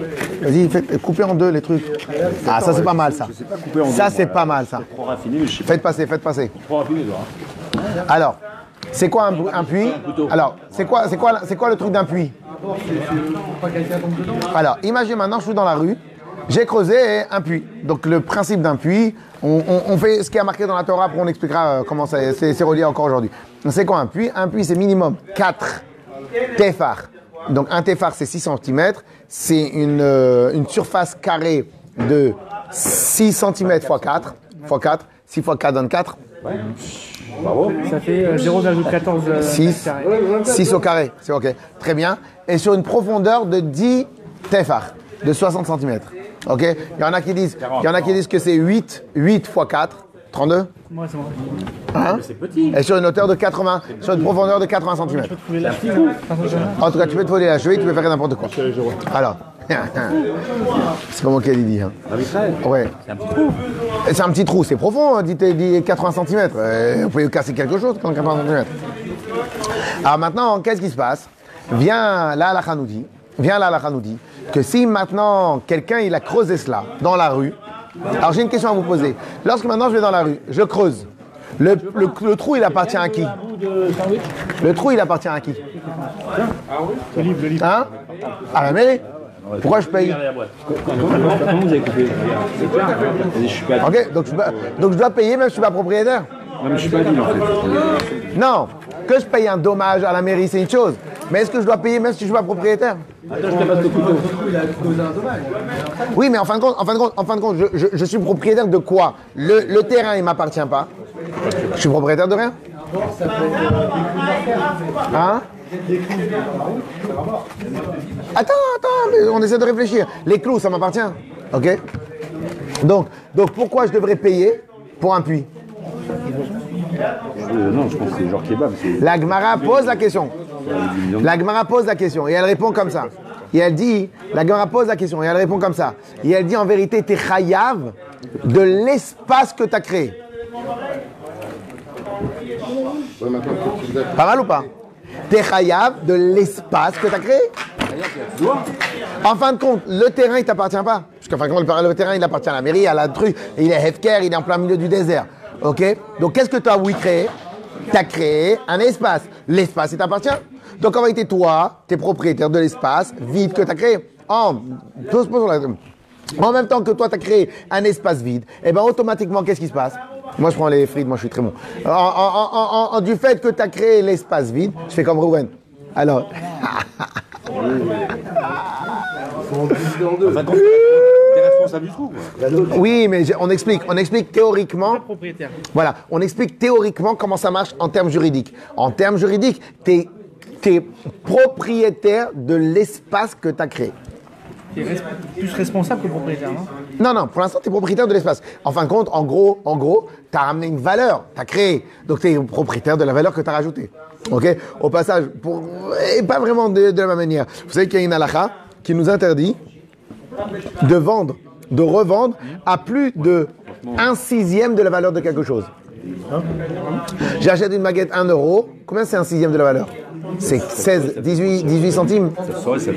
Ouais. Vas-y, faites- coupez en deux les trucs. Ah, ça c'est pas mal ça. couper Ça c'est pas mal ça. Trop raffiné, mais je sais pas. Faites passer, faites passer. Trop raffiné, toi. hein. Alors, c'est quoi un, un puits Alors, c'est quoi, c'est quoi, c'est quoi le truc d'un puits Alors, imagine maintenant, je suis dans la rue, j'ai creusé un puits. Donc, le principe d'un puits, on, on- on fait ce qui est marqué dans la Torah, après on expliquera euh, comment c'est relié encore aujourd'hui. C'est quoi un puits? Un puits, c'est minimum 4 téphars. Donc, un téphar, c'est 6 cm. C'est une, euh, une surface carrée de 6 cm x 4. x 4. 6 x 4 donne 4. Ça fait euh, 0,14 euh, 6, 6 au carré, c'est ok. Très bien. Et sur une profondeur de 10 téphars, de 60 cm. Ok Il y en a qui disent, il y en a qui disent que c'est 8, 8 x 4, 32. Moi, c'est moi. Hein C'est petit. Et sur une hauteur de 80, sur une profondeur de 80 cm. L'acheter, non En tout cas, tu peux te voler la cheville, tu peux faire n'importe quoi. Alors, *laughs* c'est comme qui dit. Hein. Ouais. C'est un petit trou. Et C'est un petit trou, c'est profond, hein, dit, dit 80 cm. vous pouvez casser quelque chose quand 80 cm. Alors maintenant, qu'est-ce qui se passe? Viens là, la nous dit, viens là, la nous dit que si maintenant quelqu'un il a creusé cela dans la rue, alors j'ai une question à vous poser. Lorsque maintenant je vais dans la rue, je creuse. Le, le- le trou il appartient à qui? Le trou il appartient à qui? Hein? À la mairie. Pourquoi je paye? Comment vous avez coupé. Ok, donc je, dois- donc je dois payer même si je suis pas propriétaire? Non, mais je suis pas dit en fait. Non, que je paye un dommage à la mairie, c'est une chose. Mais est-ce que je dois payer même si je ne suis pas propriétaire? Attends, je couteau. Oui, mais en fin de compte, en fin de compte, en fin de compte je, je- je suis propriétaire de quoi? Le, le terrain, il ne m'appartient pas. Je suis propriétaire de rien? Hein? Attends, attends, on essaie de réfléchir. Les clous, ça m'appartient. Ok? Donc, donc, pourquoi je devrais payer pour un puits? Euh, non, je pense que c'est genre kebab. La Gemara pose la question. La Gemara pose la question et elle répond comme ça. Et elle dit, la Gemara pose la question et elle répond comme ça. Et elle dit en vérité, t'es chayav de l'espace que tu as créé. Pas mal ou pas? T'es chayav de l'espace que tu as créé. En fin de compte, le terrain, il t'appartient pas. Parce qu'en fin de compte, le terrain, il appartient à la mairie, à la truc. Il est hefker, il est en plein milieu du désert. OK? Donc, qu'est-ce que tu as, oui, créé? Tu as créé un espace. L'espace, il t'appartient. Donc, en vérité, toi, tu es propriétaire de l'espace vide que tu as créé. En, en même temps que toi, tu as créé un espace vide, et bien automatiquement, qu'est-ce qui se passe? Moi, je prends les frites, moi, je suis très bon. En- en- en- en- en- du fait que tu as créé l'espace vide, je fais comme Ruben. Alors, *laughs* responsable du trou, quoi. oui, mais on explique, on explique théoriquement. Voilà, on explique théoriquement comment ça marche en termes juridiques. En termes juridiques, tu es, propriétaire de l'espace que tu as créé. T'es res- plus responsable que propriétaire, non? Non, non, pour l'instant, tu es propriétaire de l'espace. En fin de compte, en gros, en gros, tu as ramené une valeur, tu as créé. Donc, tu es propriétaire de la valeur que tu as rajoutée. Ok? Au passage, pour, et pas vraiment de, de la même manière. Vous savez qu'il y a une halakha qui nous interdit de vendre, de revendre à plus de un sixième de la valeur de quelque chose. J'achète une baguette 1 euro. Combien c'est un sixième de la valeur? C'est 16, 18, 18 centimes. Ça serait.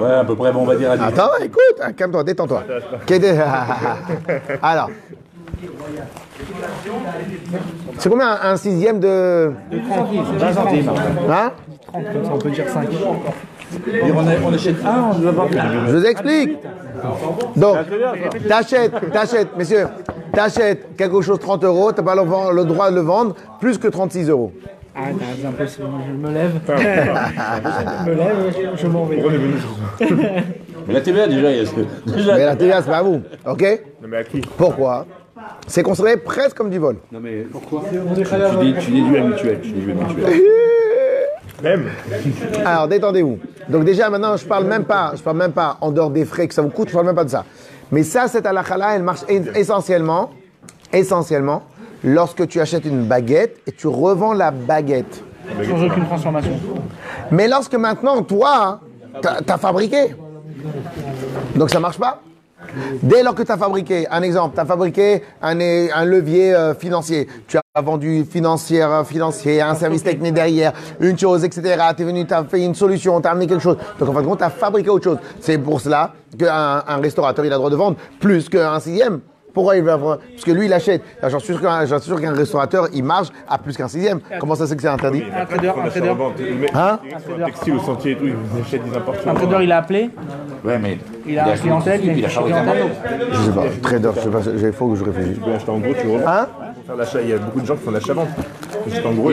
Ouais, à peu près, bon, on va dire à 10. Attends, écoute, hein, calme-toi, détends-toi. *laughs* Alors. C'est combien un, un sixième de? 20 centimes. Hein? 30, comme ça on peut dire 5. Et on, a- on achète un, on doit avoir Je vous explique. Donc, t'achètes, t'achètes, messieurs, t'achètes quelque chose 30 euros, t'as pas le, droit de le vendre plus que 36 euros. Ah, c'est impossible. *laughs* Je me lève. je me lève, je, m'en vais. Mais la TVA, déjà, il y a ce- déjà- Mais la TVA, c'est pas à vous, ok Non, mais à qui? Pourquoi? C'est considéré presque comme du vol. Non, mais pourquoi? Tu, dis, tu déduis la mutuelle. Tu déduis la mutuelle. *laughs* Même Alors, détendez-vous. Donc déjà, maintenant, je parle même pas, je parle même pas en dehors des frais que ça vous coûte, je parle même pas de ça. Mais ça, cette halakha-là, elle marche es- essentiellement, essentiellement, lorsque tu achètes une baguette et tu revends la baguette. Sans aucune transformation. Mais lorsque maintenant, toi, t'as as fabriqué. Donc ça marche pas. Dès lors que tu as fabriqué, un exemple, tu as fabriqué un, un levier euh, financier, tu as vendu financière, euh, financier, un service technique derrière, une chose, etc. Tu es venu, tu as fait une solution, tu as amené quelque chose. Donc en fin de compte, tu as fabriqué autre chose. C'est pour cela qu'un un restaurateur, il a le droit de vendre plus qu'un sixième. Pourquoi il va vendre Parce que lui, il achète. J'en suis sûr qu'un restaurateur, il marge à plus qu'un sixième. Comment ça c'est que c'est interdit? Un trader, un trader, Hein? Un textile au sentier et tout, ils achètent des importations. un trader, il a appelé? Ouais, mais. Il a un clientèle, il a. Je sais pas. Trader, je sais pas. Il faut que je réfléchisse. Tu peux acheter en gros, tu revends. Hein? Il y a beaucoup de gens qui font l'achat-vente. En gros,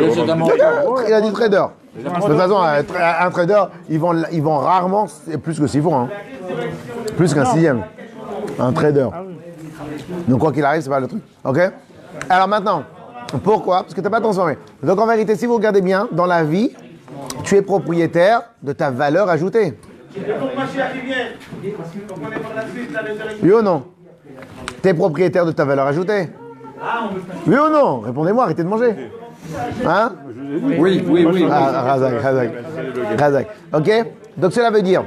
Il a dit trader. De toute façon, un, tra- un trader, ils vont, ils vont rarement, c'est plus que 6 fois. Hein. Plus qu'un sixième. Un trader. Donc, quoi qu'il arrive, c'est pas le truc. OK? Alors maintenant, pourquoi? Parce que tu n'as pas transformé. Donc, en vérité, si vous regardez bien, dans la vie, tu es propriétaire de ta valeur ajoutée. Oui ou non? Tu es propriétaire de ta valeur ajoutée Oui ou non? Répondez-moi, arrêtez de manger. Hein? Oui, oui, oui. ah, Razak, Razak. Razak. Ok? Donc cela veut dire.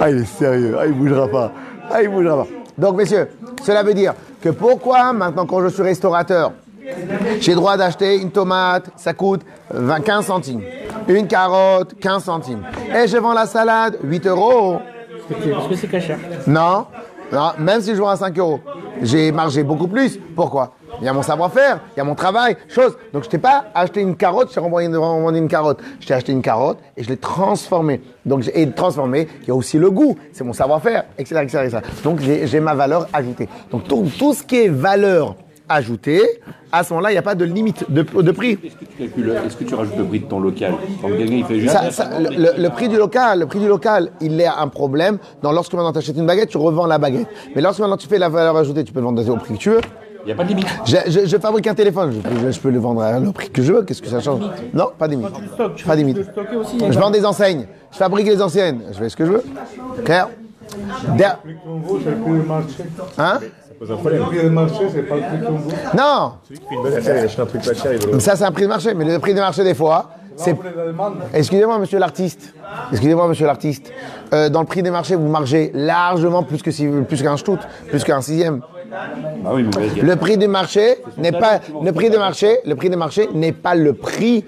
Ah, il est sérieux. Ah, il bougera pas. Ah, il bougera pas. Donc, messieurs, cela veut dire que pourquoi, maintenant, quand je suis restaurateur, j'ai droit d'acheter une tomate, ça coûte 20, 15 centimes. Une carotte, 15 centimes. Et je vends la salade, 8 euros. Parce que c'est cachère. Non, non, même si je vends à 5 euros, j'ai margé beaucoup plus. Pourquoi? Il y a mon savoir-faire, il y a mon travail, chose. Donc je t'ai pas acheté une carotte, je t'ai renvoyé une, carotte. Je t'ai acheté une carotte et je l'ai transformée. Donc j'ai et transformée, il y a aussi le goût, c'est mon savoir-faire, etc., etc., etc. Donc j'ai ma valeur ajoutée. Donc tout, tout ce qui est valeur ajoutée, à ce moment-là, il n'y a pas de limite de, de prix. Est-ce que tu calcules, est-ce que tu rajoutes le prix de ton local? Quand quelqu'un il fait juste. Ça- ça- le, le- le prix du local, le prix du local, il est un problème. Dans lorsque maintenant tu achètes une baguette, tu revends la baguette. Mais lorsque maintenant tu fais la valeur ajoutée, tu peux le vendre au prix que tu veux. Il n'y a pas de limite. Je, je- je fabrique un téléphone, je, peux- je peux le vendre à le prix que je veux. Qu'est-ce que ça change Non, pas de limite. Tu Pas de limite. aussi. Je vends des enseignes. Je fabrique les anciennes. Je fais ce que je veux. Clair Der- Hein Ça pose un problème. Non Celui qui fait une bonne affaire, il achète un truc pas cher, il veut le Ça, c'est un prix de marché. Mais le prix de marché, des fois, c'est. Excusez-moi, monsieur l'artiste. Excusez-moi, monsieur l'artiste. Euh, dans le prix des marchés, vous margez largement plus que si, plus qu'un stout, plus qu'un sixième. Ah. Le prix du marché n'est pas le prix du marché. Le prix du marché n'est pas le prix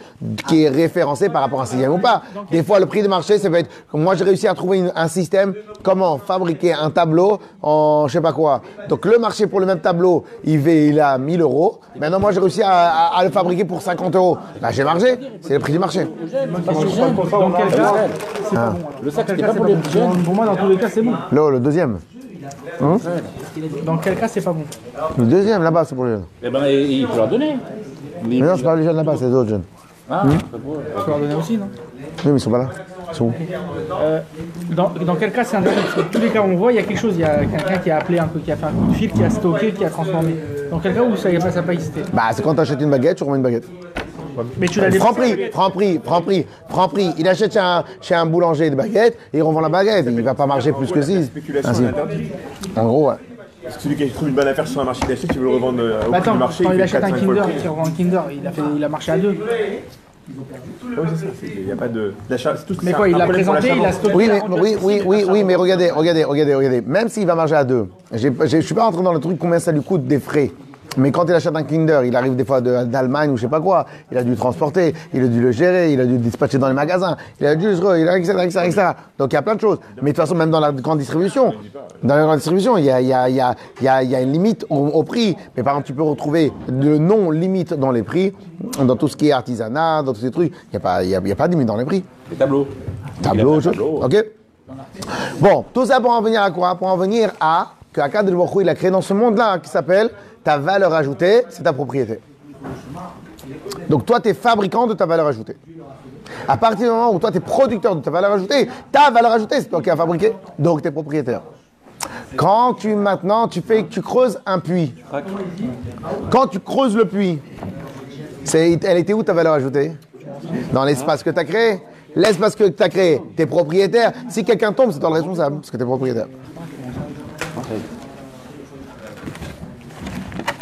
qui est référencé par rapport à un sixième ou pas. Des fois, le prix du marché, ça peut être. Moi, j'ai réussi à trouver une- un système comment fabriquer un tableau en je sais pas quoi. Donc le marché pour le même tableau, il va il a 1000 euros. Maintenant, moi, j'ai réussi à, à- à le fabriquer pour 50 euros. Là, j'ai margé. C'est le prix du marché. Dans quel cas c'est pas bon. Le sac, c'était pas pour les jeunes. Pour moi, dans tous les cas, c'est bon. Là, le deuxième. Dans quel cas, c'est pas bon Le deuxième là-bas, c'est pour les jeunes. Eh ben, et- et il faut leur donner. Mais, Mais non, c'est pas les jeunes là-bas, c'est les autres jeunes. Ah, c'est beau. Tu peux leur donner aussi, non Oui, mais ils sont pas là. Ils sont où Euh, dans, dans quel cas c'est intéressant Parce que tous les cas on voit, il y a quelque chose, il y a quelqu'un qui a appelé un peu, qui a fait un coup de fil, qui a stocké, qui a transformé. Dans quel cas où ça n'a pas, existé Bah, c'est quand tu achètes une baguette, tu revends une baguette. Mais tu l'as Franc prix, franc prix, franc prix, franc prix. Il achète chez un, chez un boulanger de baguette et il revend la baguette. Il va pas marger plus que 6. spéculation est interdite. En gros, ouais. Celui qui a trouvé une bonne affaire sur un marché d'acheter, qui veut le revendre euh, au Bah prix attends, du marché, quand il achète un 4-5 fois Kinder, il revend un Kinder, il a, fait, il a marché à deux. Ah oui, c'est ça. c'est- Il n'y a pas de. L'achat, c'est tout Mais quoi, il l'a présenté, il a stocké. Oui, à mais, 42. oui, oui, oui, oui, mais regardez, regardez, regardez, regardez. Même s'il va marcher à deux, je suis pas rentré dans le truc combien ça lui coûte des frais. Mais quand il achète un Kinder, il arrive des fois de- d'Allemagne ou je sais pas quoi, il a dû le transporter, il a dû le gérer, il a dû le dispatcher dans les magasins, il a dû, il a, etc., etc., etc. Donc il y a plein de choses. Mais de toute façon, même dans la grande distribution, dans la grande distribution, il y a, il y a, il y a, il y a, il y a une limite au, au prix. Mais par exemple, tu peux retrouver le non-limite dans les prix, dans tout ce qui est artisanat, dans tous ces trucs. Il n'y a pas, il y a, il y a pas de limite dans les prix. Les tableaux. Tableau, Il a fait je- tableau. ok Bon, tout ça pour en venir à quoi? Pour en venir à que Akad il a créé dans ce monde-là qui s'appelle ta valeur ajoutée, c'est ta propriété. Donc toi, tu es fabricant de ta valeur ajoutée. À partir du moment où toi, tu es producteur de ta valeur ajoutée, ta valeur ajoutée, c'est toi qui as fabriqué, donc tu es propriétaire. Quand tu maintenant, tu fais, tu creuses un puits. Quand tu creuses le puits, c'est, elle était où ta valeur ajoutée? Dans l'espace que tu as créé. L'espace que tu as créé, tu es propriétaire. Si quelqu'un tombe, c'est toi le responsable, parce que tu es propriétaire.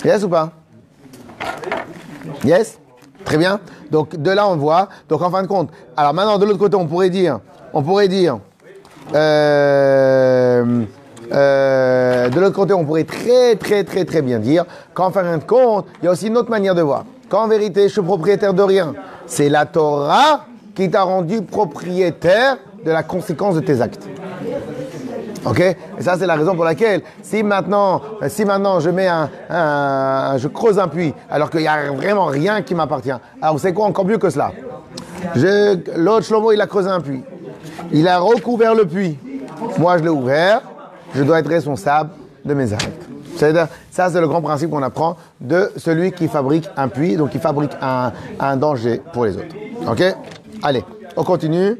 Yes ou pas? Yes? Très bien. Donc de là on voit. Donc en fin de compte, alors maintenant de l'autre côté on pourrait dire, on pourrait dire, euh, euh, de l'autre côté on pourrait très très très très bien dire qu'en fin de compte, il y a aussi une autre manière de voir. Qu'en vérité je suis propriétaire de rien. C'est la Torah qui t'a rendu propriétaire de la conséquence de tes actes. Ok? Et ça, c'est la raison pour laquelle, si maintenant, si maintenant je mets un, un- je creuse un puits, alors qu'il n'y a vraiment rien qui m'appartient. Alors, savez quoi, encore mieux que cela. L'autre Shlomo, il a creusé un puits. Il a recouvert le puits. Moi, je l'ai ouvert. Je dois être responsable de mes actes. Ça, c'est le grand principe qu'on apprend de celui qui fabrique un puits, donc qui fabrique un, un danger pour les autres. Ok? Allez, on continue.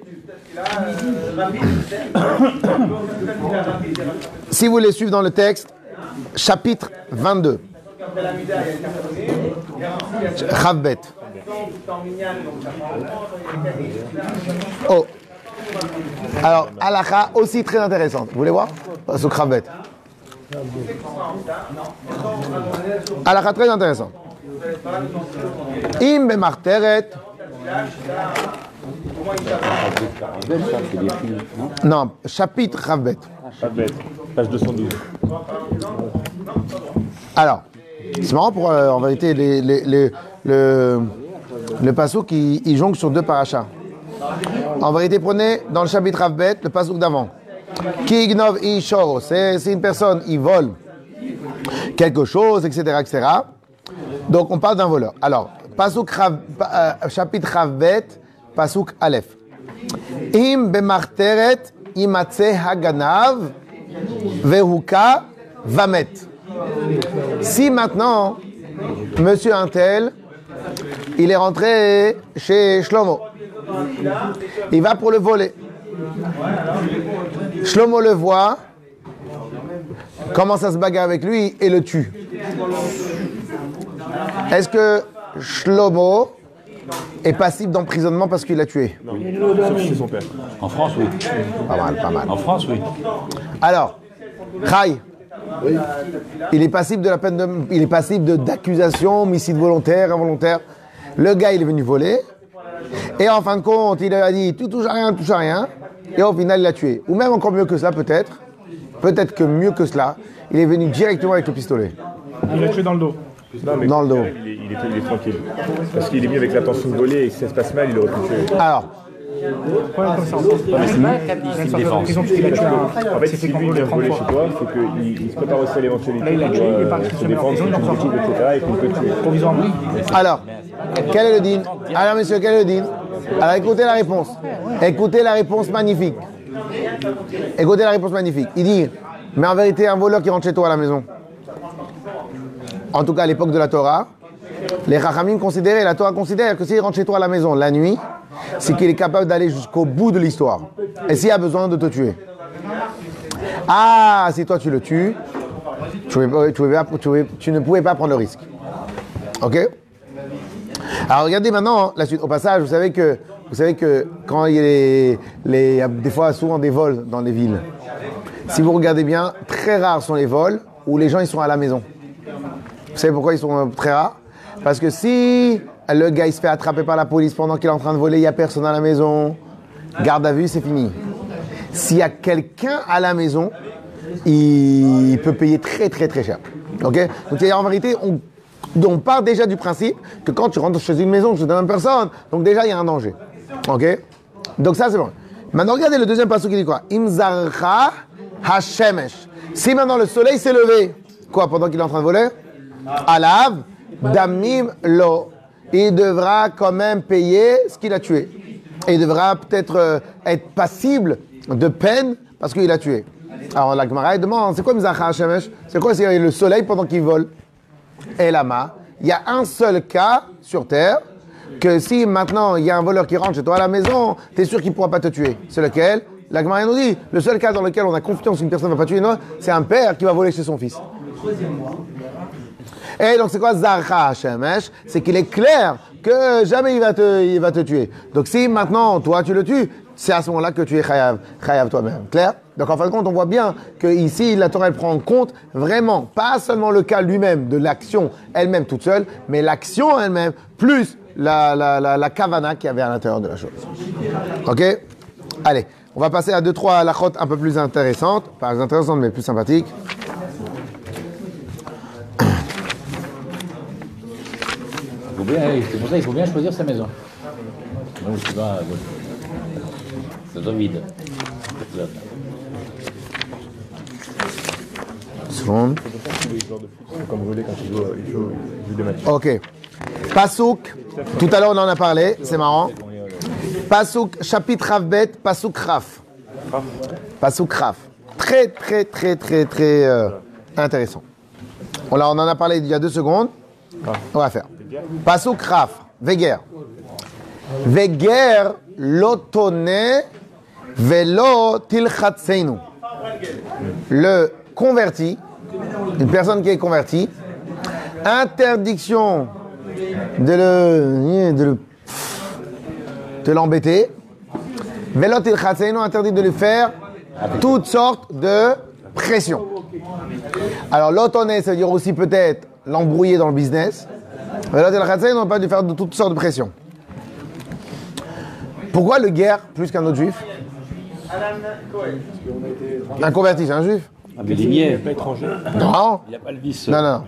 *coughs* Si vous voulez suivre dans le texte, chapitre 22. Chavbet. Oh. Alors, halakha aussi très intéressante. Vous voulez voir? Ce Chavbet. Halakha très intéressant. Im bemarteret. Non, chapitre Chavbet. Pas bête. Page 212. Alors, c'est marrant pour, euh, en vérité, les, les, les- le, le pasouk, il, il jongle sur deux parachas. En vérité, prenez dans le chapitre Ravbet, le pasouk d'avant. Ki ignov ishoro, c'est c'est une personne, il vole quelque chose, etc., etc. Donc, on parle d'un voleur. Alors, pasouk Rav- pa- euh, chapitre Ravbet, pasouk Aleph. Im bemarteret imatse haganav vehuka vamet. Si maintenant, monsieur Intel, il est rentré chez Shlomo, il va pour le voler. Shlomo le voit, commence à se bagarrer avec lui et le tue. Est-ce que Shlomo est passible d'emprisonnement parce qu'il l'a tué Sauf si c'est son père. En France, oui. Pas mal, pas mal. En France, oui. Alors, Rai, il est passible de la peine de, il est passible de- d'accusation, homicide volontaire, involontaire. Le gars, il est venu voler. Et en fin de compte, il a dit, tu touches à rien, tu touches à rien. Et au final, il l'a tué. Ou même encore mieux que cela, peut-être. Peut-être que mieux que cela, il est venu directement avec le pistolet. Il l'a tué dans le dos. Non, mais Dans le dos. Il est, il est- il est tranquille. Parce qu'il est mis avec l'intention de voler et si ça se passe mal, il aurait pu le tuer. Alors, ça, en Il qu'il fait, s'est si fait lui contrôler vient 30 voler fois. chez toi, c'est qu'il il se prépare aussi à l'éventualité Là, il a pour, tué, il est euh, parti se sur défendre, la se prison, il en tuer, sort. etc. et qu'on peut le tuer. Provisoirement. alors, quel est le din Alors, monsieur, quel est le din Alors, écoutez la réponse. Écoutez la réponse magnifique. Écoutez la réponse magnifique. Il dit, mais en vérité, un voleur qui rentre chez toi à la maison, en tout cas à l'époque de la Torah, les Rachamim considéraient, la Torah considère que s'il rentre chez toi à la maison la nuit, c'est qu'il est capable d'aller jusqu'au bout de l'histoire. Et s'il a besoin de te tuer. Ah, si toi tu le tues, tu, ne pouvais pas prendre le risque. Ok? Alors regardez maintenant la suite. Au passage, vous savez que, vous savez que quand il y a les, les- il y a des fois souvent des vols dans les villes, si vous regardez bien, très rares sont les vols où les gens ils sont à la maison. Vous savez pourquoi ils sont euh, très rares? Parce que si le gars il se fait attraper par la police pendant qu'il est en train de voler, il n'y a personne à la maison, garde à vue, c'est fini. S'il y a quelqu'un à la maison, il peut payer très très très cher. Ok? Donc en vérité, on, on part déjà du principe que quand tu rentres chez une maison, chez une même personne, donc déjà il y a un danger. Ok? Donc ça c'est bon. Maintenant regardez le deuxième passage qui dit quoi? Imzarcha Hashemesh. Si maintenant le soleil s'est levé, quoi pendant qu'il est en train de voler? Alav Damim Lo. Il devra quand même payer ce qu'il a tué. Il devra peut-être euh, être passible de peine parce qu'il a tué. Alors la Gemara demande, c'est quoi Mizracha Hashemesh C'est quoi le soleil pendant qu'il vole? Et lama, il y a un seul cas sur Terre que si maintenant il y a un voleur qui rentre chez toi à la maison, tu es sûr qu'il ne pourra pas te tuer. C'est lequel? La Gemara nous dit, le seul cas dans lequel on a confiance qu'une personne ne va pas tuer une c'est un père qui va voler chez son fils. Et donc c'est quoi Zarcha Hashemesh? C'est qu'il est clair que jamais il va, te, il va te tuer. Donc si maintenant toi tu le tues, c'est à ce moment-là que tu es chayav, chayav toi-même. Clair? Donc en fin de compte, on voit bien que ici la Torah elle prend en compte vraiment pas seulement le cas lui-même de l'action elle-même toute seule, mais l'action elle-même plus la, la, la, la kavana qu'il y avait à l'intérieur de la chose. Ok? Allez, on va passer à deux trois lachotes un peu plus intéressantes, pas intéressantes mais plus sympathiques. Faut bien- C'est pour ça qu'il faut bien choisir sa maison. Donc tu vas. Ça soit vide. Zone. Seconde. C'est comme voler quand il joue, il joue, il joue des matchs. Ok. Pasouk, tout à l'heure on en a parlé, c'est marrant. Pasouk, chapitre Ravbet, Pasouk Raf. Pasouk Raf. Très, très, très, très, très euh, intéressant. On, l'a- on en a parlé il y a deux secondes. On va faire. Pasouk Raf, Veger. Veger lotone velo tilchatseinu. Le converti, une personne qui est convertie, interdiction de le de le de l'embêter. Velot il chatseinu, interdit de lui faire toutes sortes de pressions. Alors l'autoné, ça veut dire aussi peut-être l'embrouiller dans le business. Il chatseinu, on pas lui faire de toutes sortes de pressions. Pourquoi le guerre plus qu'un autre juif? Un converti, c'est un juif niais, Pas étranger. Non il n'a pas le vice. non, non.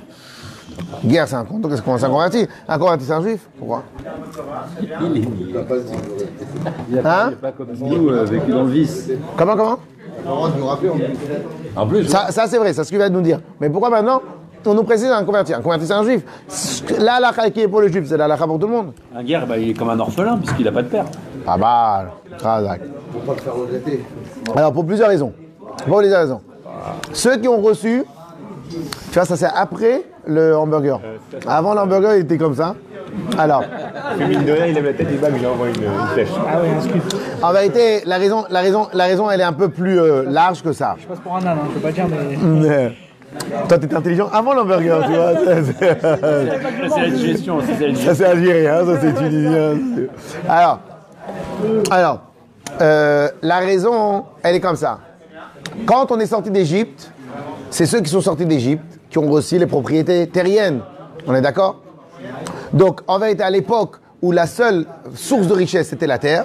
Guerre, c'est un, con- qu'est-ce qu'on- un converti? Un converti, c'est un juif. Pourquoi? Il est niais. Il n'est Hein? Pas comme nous, euh, vécu dans le vice. Comment, comment En plus, Ça, ça, c'est vrai, c'est ce qu'il vient de nous dire. Mais pourquoi maintenant on nous précise un converti Un converti, c'est un juif. Là, la qui est pour le juif, c'est la halakha pour tout le monde. Un guerre, bah, il est comme un orphelin, puisqu'il n'a pas de père. Pas mal. Razak. Alors, pour plusieurs raisons. Pour plusieurs raisons. Ceux qui ont reçu, tu vois, ça c'est après le hamburger. Avant le hamburger, il était comme ça. Alors, il lève la tête, il bat, envoie une, une flèche. Ah un scoop. en vérité, la raison, la raison, la raison, elle est un peu plus euh, large que ça. Je passe pour un âne, hein, je peux pas dire, mais. Toi, t'es intelligent avant l'hamburger, tu vois. C'est- la *laughs* digestion, c'est la digestion. Ça c'est algérien, ça c'est tunisien. Alors, alors euh, la raison, elle est comme ça. Quand on est sorti d'Égypte, c'est ceux qui sont sortis d'Égypte qui ont reçu les propriétés terriennes. On est d'accord? Donc, en vérité, à l'époque où la seule source de richesse c'était la terre,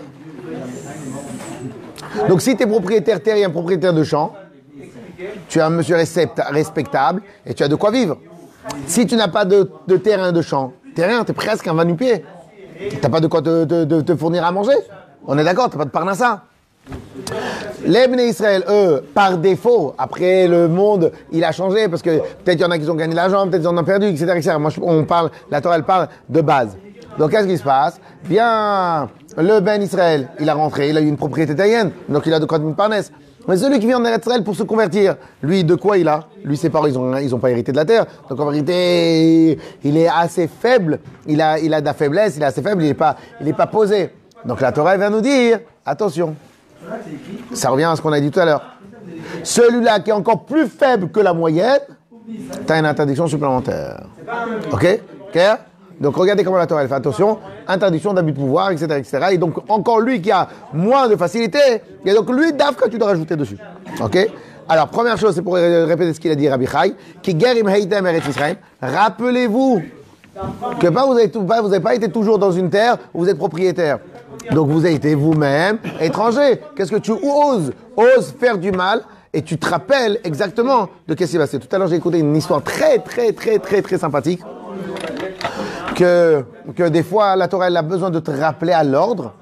donc si tu es propriétaire terrien, propriétaire de champ, tu es un monsieur respectable et tu as de quoi vivre. Si tu n'as pas de, terrain de champ, terrain, tu es presque un vanupier. Tu n'as pas de quoi te, te- fournir à manger. On est d'accord, tu n'as pas de parnassa. Les Israël, eux, par défaut, après le monde, il a changé parce que peut-être il y en a qui ont gagné l'argent, peut-être ils en ont perdu, etc. etc. Moi, on parle, la Torah, parle de base. Donc, qu'est-ce qui se passe? Bien, le Ben Israël, il a rentré, il a eu une propriété taïenne, donc il a de quoi une parnesse. Mais celui qui vient en Israël pour se convertir, lui, de quoi il a? Lui, ses parents, ils ont, ils ont pas hérité de la terre. Donc, en vérité, il est assez faible. Il a, il a de la faiblesse, il est assez faible, il est pas, pas posé. Donc, la Torah, vient nous dire, attention. Ça revient à ce qu'on a dit tout à l'heure. Celui-là qui est encore plus faible que la moyenne, tu as une interdiction supplémentaire. Ok? Clair? Donc regardez comment la Torah elle fait attention. Interdiction d'abus de pouvoir, etc., etc. Et donc encore lui qui a moins de facilité, et donc lui, DAF, que tu dois rajouter dessus. Ok? Alors, première chose, c'est pour ré- répéter ce qu'il a dit Rabbi Chai, qui guérim heitem eretz Israël. Rappelez-vous que pas vous n'avez pas, pas été toujours dans une terre où vous êtes propriétaire. Donc vous avez été vous-même étranger. Qu'est-ce que tu oses Oses faire du mal? Et tu te rappelles exactement de qu'est-ce qui s'est passé. Tout à l'heure, j'ai écouté une histoire très, très, très, très, très sympathique que, des fois la Torah a besoin de te rappeler à l'ordre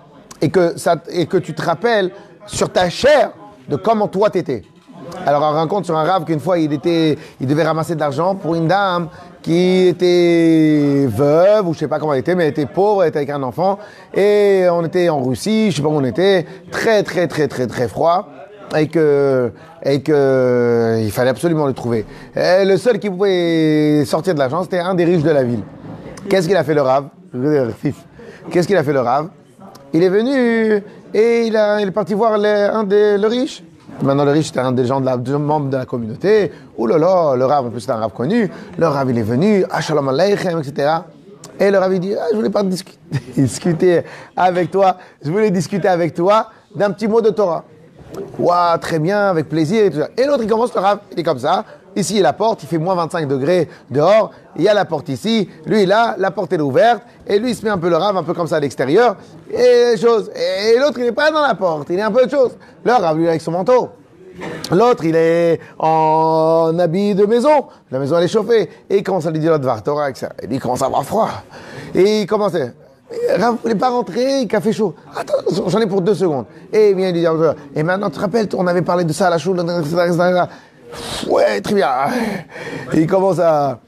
et que, et que tu te rappelles sur ta chair de comment toi t'étais. Alors on raconte sur un rave qu'une fois il, était, il devait ramasser de l'argent pour une dame qui était veuve ou je sais pas comment elle était mais elle était pauvre, elle était avec un enfant et on était en Russie, je sais pas où on était, très très très très très froid et que, et que il fallait absolument le trouver. Le seul qui pouvait sortir de l'argent c'était un des riches de la ville. Qu'est-ce qu'il a fait le rave *laughs* Qu'est-ce qu'il a fait le rave Il est venu et il, est parti voir un des le riche. Maintenant, le riche, c'était un des gens de la, membres de la communauté. Ouh là là, le rave, en plus, c'est un rave connu. Le rave, il est venu, ah, shalom aleichem, etc. Et le rave, il dit, ah, je voulais pas *laughs* discuter, avec toi. Je voulais discuter avec toi d'un petit mot de Torah. Ouah, très bien, avec plaisir et tout ça. Et l'autre, il commence le rave, il est comme ça. Ici, il y a la porte, il fait moins 25 degrés dehors. Il y a la porte ici. Lui, là, la porte est ouverte. Et lui, il se met un peu le rave, un peu comme ça à l'extérieur. Et chose. Et l'autre, il n'est pas dans la porte, il est un peu de chose. Le rave, lui, avec son manteau. L'autre, il est en habit de maison. La maison, elle est chauffée. Et il commence à lui dire Dvar Torah, etc. Et il commence à avoir froid. Et il commence à... Rav, voulez pas rentrer, il fait chaud. Attends, j'en ai pour deux secondes. Et il vient lui dire, et maintenant, tu te rappelles, on avait parlé de ça à la choule, etc. Ouais, très bien. Il commence à,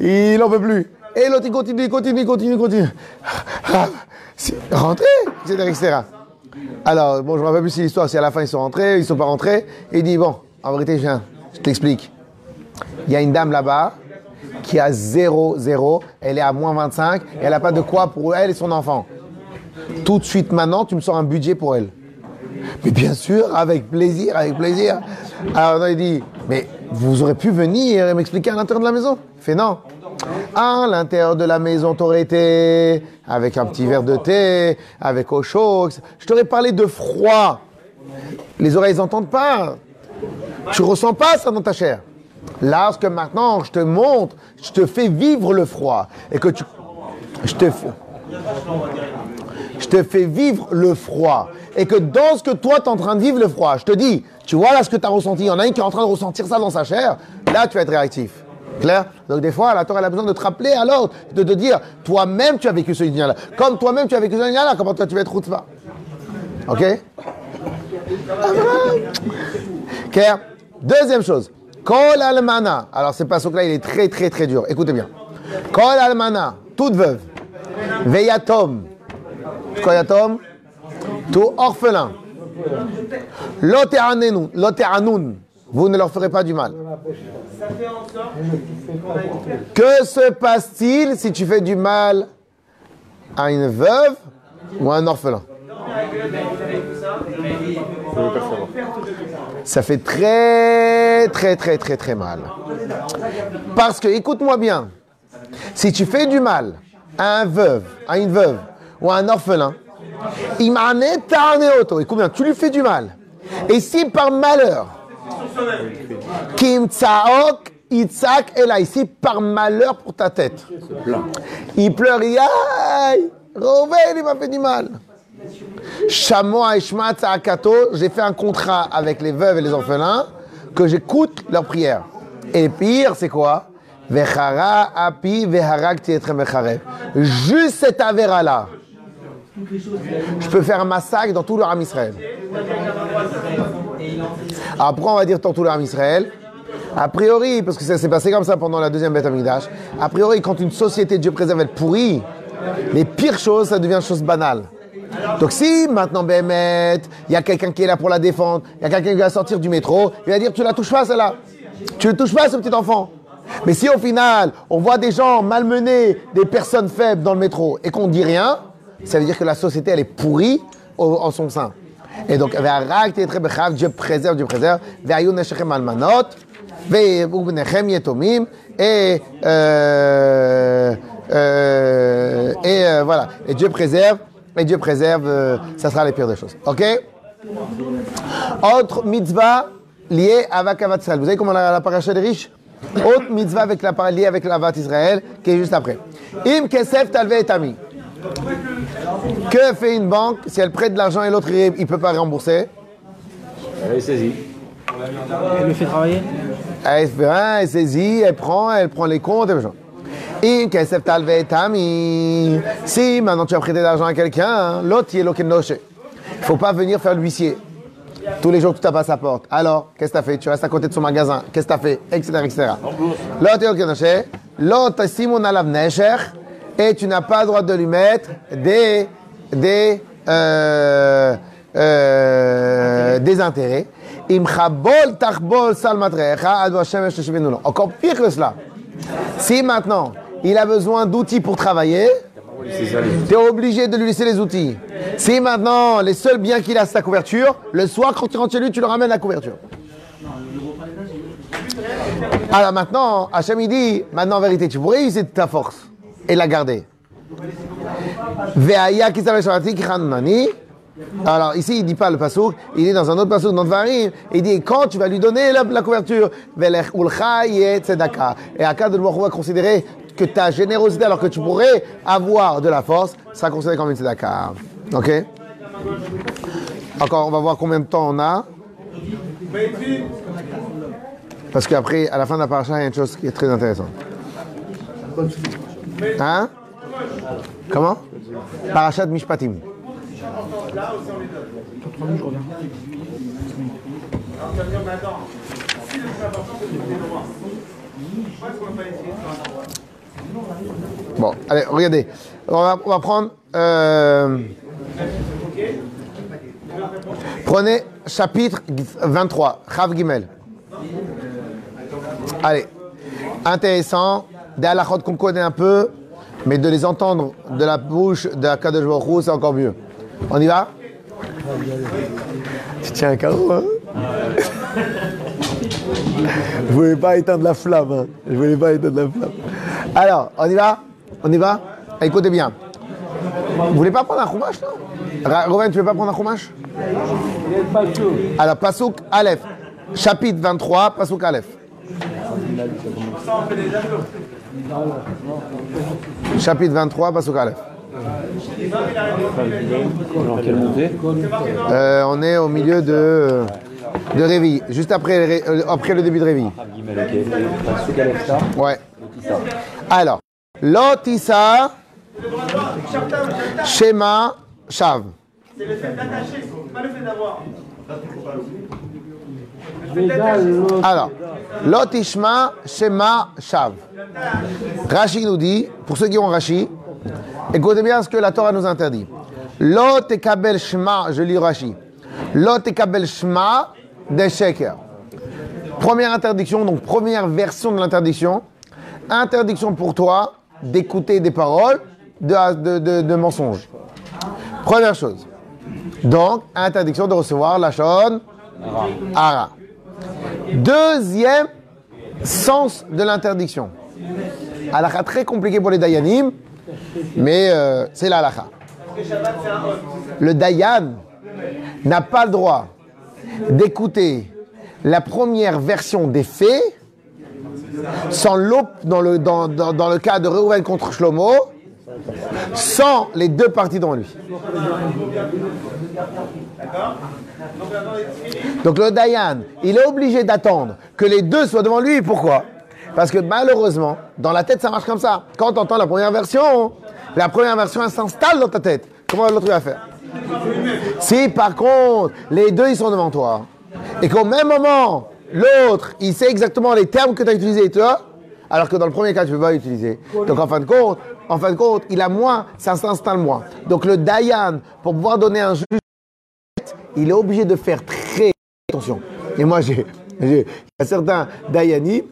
il en peut plus. Et l'autre, il continue, continue, continue, continue. Rentrez, etc., etc. Alors, bon, je me rappelle plus si l'histoire, si à la fin ils sont rentrés, ils sont pas rentrés. Et il dit, bon, en vérité, je je t'explique. Il y a une dame là-bas qui a 0, 0, elle est à moins 25, et elle n'a pas de quoi pour elle et son enfant. Tout de suite maintenant, tu me sors un budget pour elle. Mais bien sûr, avec plaisir, avec plaisir. Alors il dit, mais vous aurez pu venir et m'expliquer à l'intérieur de la maison Il fait non. À l'intérieur de la maison, t'aurais été avec un petit verre de thé, avec eau chaude. Je t'aurais parlé de froid. Les oreilles n'entendent pas. Tu ressens pas ça dans ta chair. Lorsque maintenant je te montre, je te fais vivre le froid et que je te fais, je te fais vivre le froid et que dans ce que toi tu es en train de vivre le froid, je te dis, tu vois là ce que tu as ressenti, il y en a un qui est en train de ressentir ça dans sa chair, là tu vas être réactif. Clair? Donc des fois, la Torah elle a besoin de te rappeler à l'ordre, de te dire, toi-même tu as vécu ce lien-là. Comme toi-même tu as vécu ce lien-là, comment toi tu vas être routva Ok? Claire Deuxième chose. Kol almana. Alors, ce passage-là, il est très, très, très dur. Écoutez bien. Kol almana. Toute veuve. Veyatom. Kol yatom. Tout orphelin. Lote'anun. Vous ne leur ferez pas du mal. Que se passe-t-il si tu fais du mal à une veuve ou à un orphelin? Ça fait très, très, très, très, très mal. Parce que, écoute-moi bien, si tu fais du mal à un veuve, à une veuve ou un orphelin, imane auto, écoute bien, tu lui fais du mal. Et si par malheur, kim tsaok itzak elai, si par malheur pour ta tête, il pleure, il aïe, Rouven, il m'a fait du mal. Shamoa et Shma Tza'akato, j'ai fait un contrat avec les veuves et les orphelins que j'écoute leurs prières. Et pire, c'est quoi? Vechara api mecharev. Juste cet avéra-là, je peux faire un massacre dans tout le Ram Israël. Pourquoi on va dire dans tout le Ram Israël A priori, parce que ça s'est passé comme ça pendant la deuxième Beth Amikdash, a priori, quand une société, Dieu préserve, elle pourrit, les pires choses, ça devient chose banale. Donc si maintenant Bémet, il y a quelqu'un qui est là pour la défendre, il y a quelqu'un qui va sortir du métro, il va dire tu la touches pas celle-là, tu ne touches pas ce petit enfant. Mais si au final on voit des gens malmener des personnes faibles dans le métro et qu'on dit rien, ça veut dire que la société elle est pourrie en son sein. Et donc Dieu préserve, Dieu préserve, et euh, euh, et euh, voilà, et Dieu préserve, et Dieu préserve, ça sera les pires des choses. Ok? Autre mitzvah lié avec Avat Israël. Vous savez comment la, la paracha des riches Autre mitzvah avec la liée avec l'Avat Israël, qui est juste après. Im kesef talve et. Que fait une banque si elle prête de l'argent et l'autre il ne peut pas rembourser? Elle est saisie. Elle le fait travailler? Elle fait rien, elle saisit, elle prend, elle prend les comptes et machin. Si maintenant tu as prêté de l'argent à quelqu'un, l'autre il est loqué noche. Il ne faut pas venir faire l'huissier. Tous les jours que tu tapes à sa porte. Alors, qu'est-ce que tu as fait? Tu restes à côté de son magasin. Qu'est-ce que tu as fait Etc. etc. L'autre il est loqué noche. L'autre, Simon alav nesher. Et tu n'as pas le droit de lui mettre des, des, euh, euh, des intérêts. Encore pire que cela. Si maintenant il a besoin d'outils pour travailler, tu es obligé de lui laisser les outils. Si maintenant les seuls biens qu'il a c'est sa couverture, le soir quand tu rentres chez lui, tu le ramènes la couverture. Alors maintenant, Hachem il dit, maintenant en vérité, tu pourrais de ta force et la chanani. Alors ici, il dit pas le pasouk, il est dans un autre pasouk, dans Dvarim, il dit quand tu vas lui donner la, la couverture. Et à cas de va considérer que ta générosité, alors que tu pourrais avoir de la force, sera considéré comme une tzedaka. Ok? Encore, on va voir combien de temps on a. Parce qu'après, à la fin de la paracha, il y a une chose qui est très intéressante. Hein? Comment? Parachat Mishpatim. Bon, allez, regardez. On va, on va prendre. euh, prenez chapitre 23, Chav Gimel. Allez, intéressant, des halakhot qu'on connaît un peu, mais de les entendre de la bouche de Kadosh Baruch c'est encore mieux. On y va? Tu tiens un carreau, hein? *laughs* Je voulais pas éteindre la flamme, hein? Je voulais pas éteindre la flamme. Alors, on y va? On y va? Écoutez bien. Vous voulez pas prendre un chumash, non? Romain, tu veux pas prendre un chumash Alors, Pasouk Aleph, chapitre 23, Pasouk Aleph. Chapitre 23, Pasouk Aleph. Dans quelle montée Euh, on est au milieu de, Réveil, juste le euh, après le début de Kalefta, Ouais. Alors, Lotissa, Shema, Shav. Alors, Lotishma, Shema, Shav. Rashi nous dit, pour ceux qui ont Rashi, écoutez bien ce que la Torah nous interdit. Lot Kabel Shema, je lis Rashi. Lot et Kabel Shema des Sheker. Première interdiction, donc première version de l'interdiction. Interdiction pour toi d'écouter des paroles de, mensonges. Première chose. Donc, interdiction de recevoir la shon ara. Deuxième sens de l'interdiction. Halakha très compliqué pour les dayanim, mais euh, c'est la halakha. Le dayan n'a pas le droit d'écouter la première version des faits sans l'op dans le, dans, dans- dans le cas de Reuven contre Shlomo, sans les deux parties devant lui. Donc le Dayan, il est obligé d'attendre que les deux soient devant lui. Pourquoi? Parce que malheureusement, dans la tête, ça marche comme ça. Quand tu entends la première version, la première version, elle s'installe dans ta tête. Comment l'autre va faire? Si par contre, les deux, ils sont devant toi, et qu'au même moment, l'autre, il sait exactement les termes que tu as utilisés, toi, alors que dans le premier cas, tu ne peux pas utiliser. Donc en fin de compte, en fin de compte, il a moins, ça s'installe moins. Donc le Dayan, pour pouvoir donner un juge, il est obligé de faire très attention. Et moi, j'ai, il y a certains qui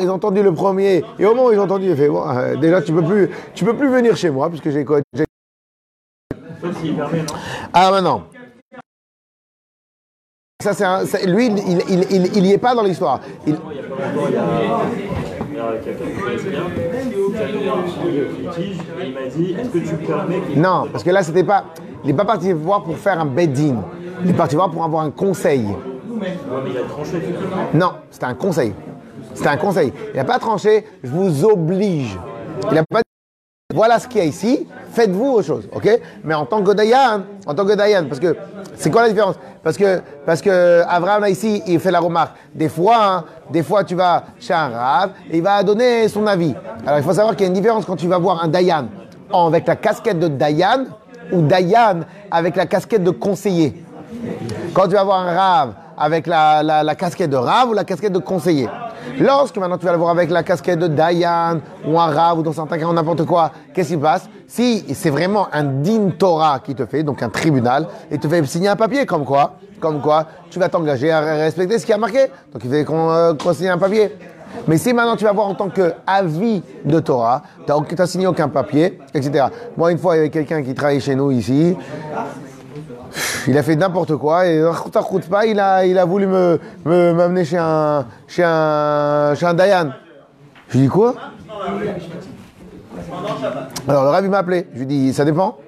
ils ont entendu le premier, et au moment où ils ont entendu, ils ont fait, bon, euh, déjà, tu peux plus, tu peux plus venir chez moi, puisque j'ai, j'ai ah maintenant. Ça, c'est lui, il, il, il, il y est pas dans l'histoire. Il- il m'a dit est-ce que tu permets qu'il non, parce que là, c'était pas. Il n'est pas parti voir pour faire un bed-in. Il est parti voir pour avoir un conseil. Non, c'était un conseil. C'était un conseil. Il n'a pas tranché, je vous oblige. Il n'a pas dit, voilà ce qu'il y a ici, faites-vous autre chose, ok? Mais en tant que Dayan, en tant que Dayan, parce que c'est quoi la différence? Parce que parce que Abraham ici, il fait la remarque. Des fois, hein, des fois tu vas chez un rave et il va donner son avis. Alors il faut savoir qu'il y a une différence quand tu vas voir un Dayan avec la casquette de Dayan ou Dayan avec la casquette de conseiller. Quand tu vas voir un rave avec la, la- casquette de rave ou la casquette de conseiller. Lorsque maintenant tu vas le voir avec la casquette de Dayan ou un rave ou dans certains cas n'importe quoi, qu'est-ce qui se passe? Si c'est vraiment un din Torah qui te fait, donc un tribunal, et te fait signer un papier comme quoi, comme quoi tu vas t'engager à respecter ce qui a marqué. Donc il fait qu'on euh, signe un papier. Mais si maintenant tu vas voir en tant qu'avis de Torah, tu n'as signé aucun papier, etc. Moi, une fois, il y avait quelqu'un qui travaillait chez nous ici. Il a fait n'importe quoi et pas, il a, il a voulu me, me- m'amener chez un, chez un, chez un Dayan. Je lui dis quoi? Alors le rabbi m'a appelé. Je lui dis ça dépend.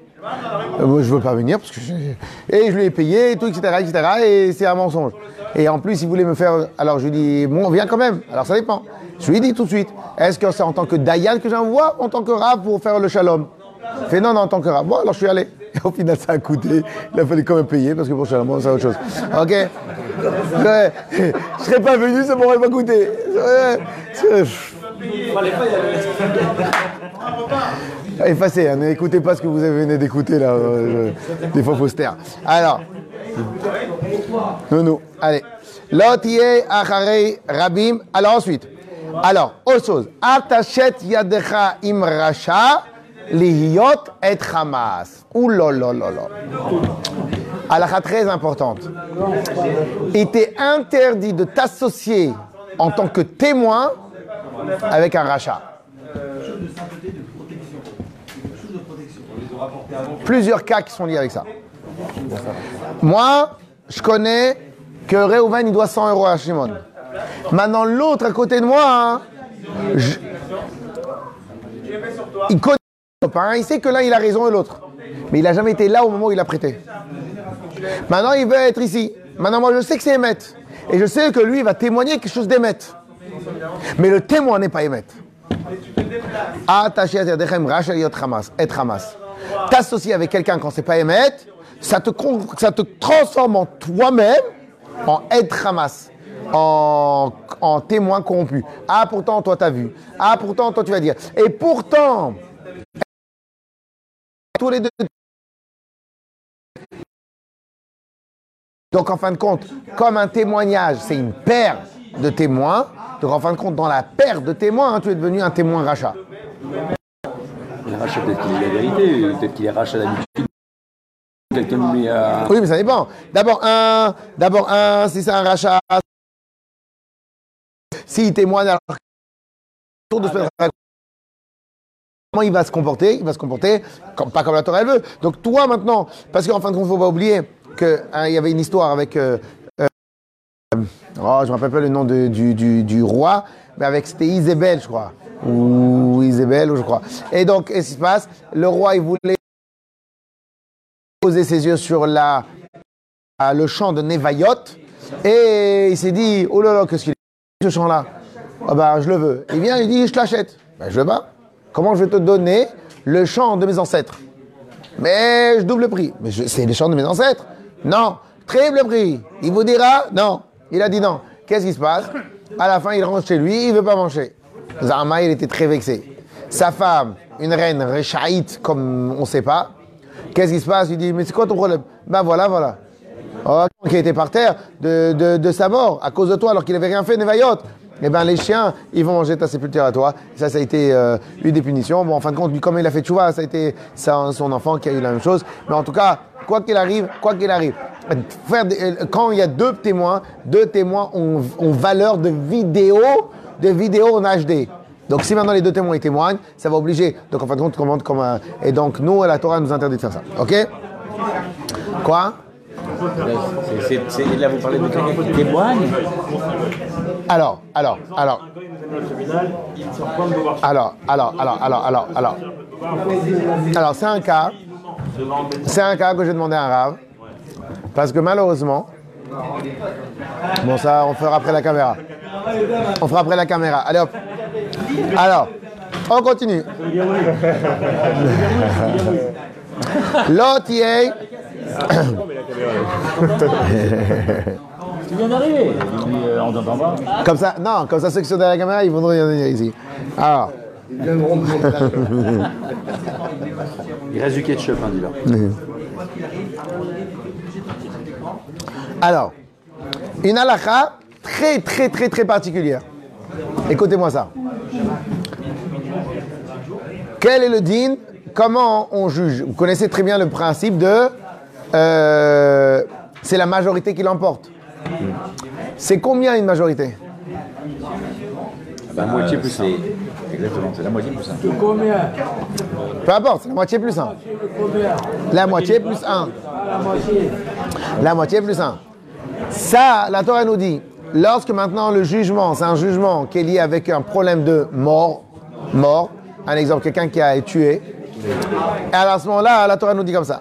Euh, moi, je veux pas venir parce que j'ai- et je lui ai payé et tout etc etc et c'est un mensonge. Et en plus il voulait me faire. Alors je lui dis bon viens quand même. Alors ça dépend. Je lui ai dit tout de suite. Est-ce que c'est en tant que Dayan que j'envoie ou en tant que rab pour faire le shalom? Il fait non, non, en tant que rab. Bon, alors je suis allé. Et au final, ça a coûté. Il a fallu quand même payer parce que pour Shalom, c'est autre chose. Ok Ouais. Je serais pas venu, ça m'aurait pas coûté. Ouais. C'est- Effacez, hein, n'écoutez pas ce que vous venez d'écouter là. euh, Des fois, faut se. Alors. Non. Allez. Rabim. Alors ensuite. Alors, autre chose. Atachet yadecha im racha lihiyot et hamas. Là. Halakha très importante. Il t'est interdit de t'associer en tant que témoin avec un rachat. Plusieurs cas qui sont liés avec ça. Moi, je connais que Reuven, il doit 100 euros à Shimon. Maintenant, l'autre à côté de moi, hein, il connaît il sait que l'un, il a raison et l'autre. Mais il n'a jamais été là au moment où il a prêté. Maintenant, il veut être ici. Maintenant, moi, je sais que c'est Emmet. Et je sais que lui, il va témoigner quelque chose d'Emmet. Mais le témoin n'est pas Emmet. Attaché à. T'associer avec quelqu'un quand c'est pas Emmet, ça te, transforme en toi-même en et Hamas. En, en témoin corrompu. Ah, pourtant, toi, t'as vu. Ah, pourtant, toi, tu vas dire. Et pourtant, tous les deux. Donc, en fin de compte, comme un témoignage, c'est une paire de témoins. Donc, en fin de compte, dans la paire de témoins, hein, tu es devenu un témoin rachat. Il rachat peut-être qu'il est la vérité, peut-être qu'il est rachat d'habitude. Quelqu'un met à. Oui, mais ça dépend. D'abord, un, d'abord, un, si c'est un rachat, s'il témoigne, alors tour de à- comment il va se comporter Il va se comporter comme, pas comme la Torah elle veut. Donc toi maintenant, parce qu'en fin de compte, faut pas oublier qu'il y avait une histoire avec, euh, euh, oh, je me rappelle pas le nom de- du, du- du roi, mais avec c'était Isabelle, je crois, ou Isabelle, ou je crois. Et donc, qu'est-ce qui se passe? Le roi, il voulait poser ses yeux sur la, le champ de Nevayot et il s'est dit oh là là qu'est-ce qu'il est ce champ là ah bah je le veux. Il vient il dit je te l'achète. Ben, je veux pas comment je vais te donner le champ de mes ancêtres? Mais je double le prix. Mais c'est le champ de mes ancêtres. Non triple prix. Il vous dira non. Il a dit non. Qu'est-ce qui se passe? À la fin il rentre chez lui il veut pas manger. Zarma il était très vexé sa femme une reine réchaïte comme on sait pas Qu'est-ce qui se passe? Il dit, mais c'est quoi ton problème? Ben voilà, voilà. Oh, qui était par terre de, de, sa mort à cause de toi alors qu'il n'avait rien fait, Nevayot. Eh ben les chiens, ils vont manger ta sépulture à toi. Ça, ça a été euh, une des punitions. Bon, en fin de compte, comme il a fait tchouva, ça a été son enfant qui a eu la même chose. Mais en tout cas, quoi qu'il arrive, quoi qu'il arrive, faire euh, quand il y a deux témoins, deux témoins ont, ont valeur de vidéo, de vidéo en HD. Donc si maintenant les deux témoins témoignent, ça va obliger. Donc en fin de compte, comment, comme un- et donc nous, la Torah nous interdit de faire ça. Ok? Quoi? C'est- c'est- c'est- là, vous parlez de quelqu'un qui témoigne. Alors, alors, alors, alors, alors, alors, alors, alors, alors. Alors c'est un cas, c'est un cas que j'ai demandé à un rave, parce que malheureusement, Bon, ça, on fera après la caméra. On fera après la caméra. Allez hop. Alors, on continue. *laughs* L'autre y est. Tu viens d'arriver. Euh, on t'entend pas. Comme ça, non, comme ça, ceux qui sont derrière la caméra, ils vont venir ici. Alors. Il reste du ketchup, hein, dis-leur. Alors, une halakha très, très, très, très particulière. Écoutez-moi ça. Quel est le din Comment on juge? Vous connaissez très bien le principe de euh, c'est la majorité qui l'emporte. C'est combien une majorité? La moitié plus un. Exactement, c'est la moitié plus un. Combien? Peu importe, c'est la moitié plus 1. Combien La moitié plus 1. La moitié. La moitié plus 1. Ça, la Torah nous dit, lorsque maintenant le jugement, c'est un jugement qui est lié avec un problème de mort, mort, un exemple, quelqu'un qui a été tué, et à ce moment-là, la Torah nous dit comme ça.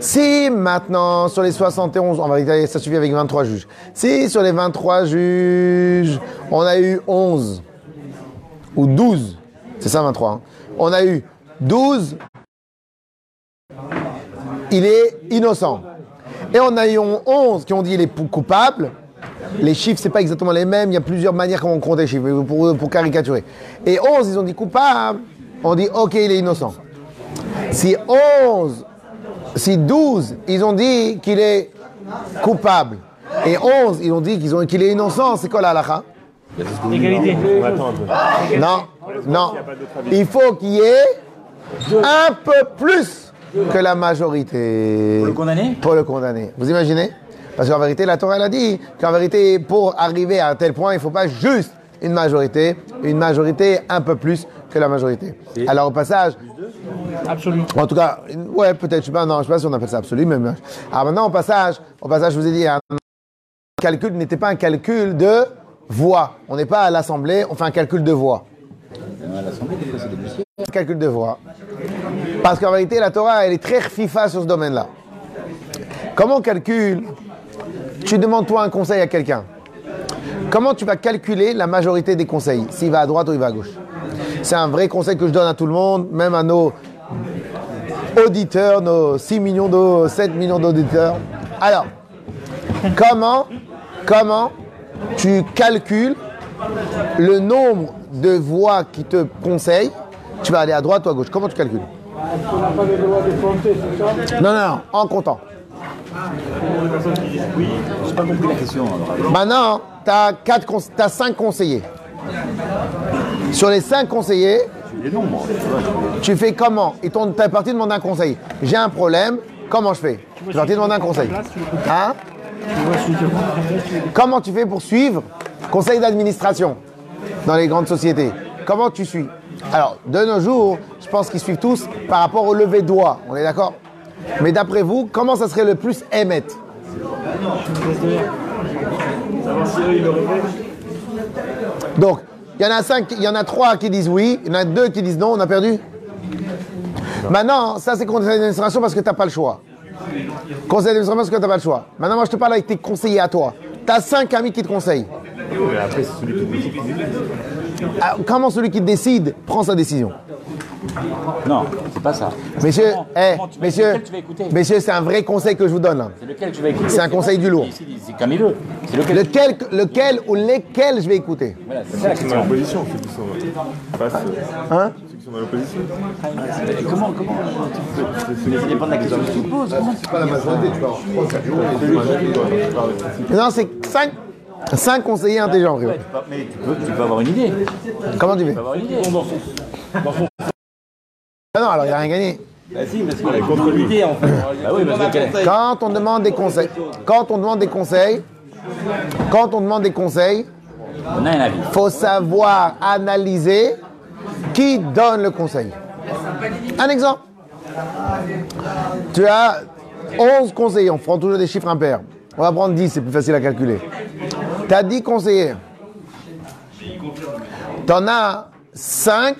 Si maintenant, sur les 71, on va dire ça suffit avec 23 juges. Si sur les 23 juges, on a eu 11 ou 12, c'est ça 23, hein, on a eu 12 il est innocent. Et on a eu 11 qui ont dit il est coupable. Les chiffres, c'est pas exactement les mêmes. Il y a plusieurs manières comment on compte les chiffres pour, pour caricaturer. Et 11, ils ont dit coupable. On dit ok, il est innocent. Si 11, si 12, ils ont dit qu'il est coupable. Et 11, ils ont dit qu'ils ont- qu'il est innocent. C'est quoi la halakha? Égalité. Non, non. Il faut qu'il y ait un peu plus que la majorité. Pour le condamner Pour le condamner. Vous imaginez? Parce qu'en vérité, la Torah elle a dit qu'en vérité, pour arriver à un tel point, il ne faut pas juste une majorité, une majorité un peu plus que la majorité. Alors au passage, Absolu. en tout cas, ouais, peut-être, je sais pas, non, je sais pas si on appelle ça absolu, mais. Alors maintenant, au passage, au passage, je vous ai dit, un calcul n'était pas un calcul de voix. On n'est pas à l'Assemblée, on fait un calcul de voix. L'Assemblée, calcul de voix. Parce qu'en réalité, la Torah, elle est très FIFA sur ce domaine-là. Comment on calcule Tu demandes toi un conseil à quelqu'un. Comment tu vas calculer la majorité des conseils? S'il va à droite ou il va à gauche? C'est un vrai conseil que je donne à tout le monde, même à nos auditeurs, nos 6 millions de 7 millions d'auditeurs. Alors, comment, comment tu calcules le nombre de voix qui te conseillent Tu vas aller à droite ou à gauche Comment tu calcules pas Non, non, en comptant. Maintenant, tu as, 5 conseillers. Sur les 5 conseillers, tu fais comment? Ils t'ont- parti demander un conseil. J'ai un problème, comment je fais? Tu es parti demander un conseil. Hein? Comment tu fais pour suivre? Conseil d'administration dans les grandes sociétés Comment tu suis? Alors, de nos jours, je pense qu'ils suivent tous par rapport au lever de doigt. On est d'accord? Mais d'après vous, comment ça serait le plus émettre Donc, il y en a cinq, il y en a trois qui disent oui, il y en a deux qui disent non, on a perdu? Maintenant, ça c'est conseil d'administration parce que tu n'as pas le choix. Conseil d'administration parce que tu n'as pas le choix. Maintenant, moi je te parle avec tes conseillers à toi. Tu as cinq amis qui te conseillent. Mais après, c'est celui qui décide. Ah, Comment celui qui décide prend sa décision Non, c'est pas ça. Messieurs, Comment- eh, comment tu vas- messieurs, lequel tu vas écouter messieurs, c'est un vrai conseil que je vous donne là. C'est lequel tu vas écouter C'est un conseil du lourd. C'est- C'est comme il veut. C'est lequel Lequel, lequel ou lesquels je vais écouter Voilà, c'est ça la Ceux qui sont dans question. l'opposition, ceux qui sont face. euh, Hein Ceux qui sont dans l'opposition. Et Comment, comment Mais ça dépend de la question que tu poses. Comment Non, c'est cinq, cinq conseillers intelligents. Ouais, tu peux- Mais tu peux, tu peux avoir une idée. Tu Comment tu fais peux avoir une idée. Ah non, alors il n'y a rien gagné. Bah si, parce contre l'idée en fait. *coughs* Bah oui, parce que quel- Quand on demande des conseils, quand on demande des conseils, quand on demande des conseils, on a un avis. faut savoir analyser qui donne le conseil. Un exemple. Tu as 11 conseillers, on prend toujours des chiffres impairs. On va prendre 10, c'est plus facile à calculer. Tu as 10 conseillers. Tu en as 5.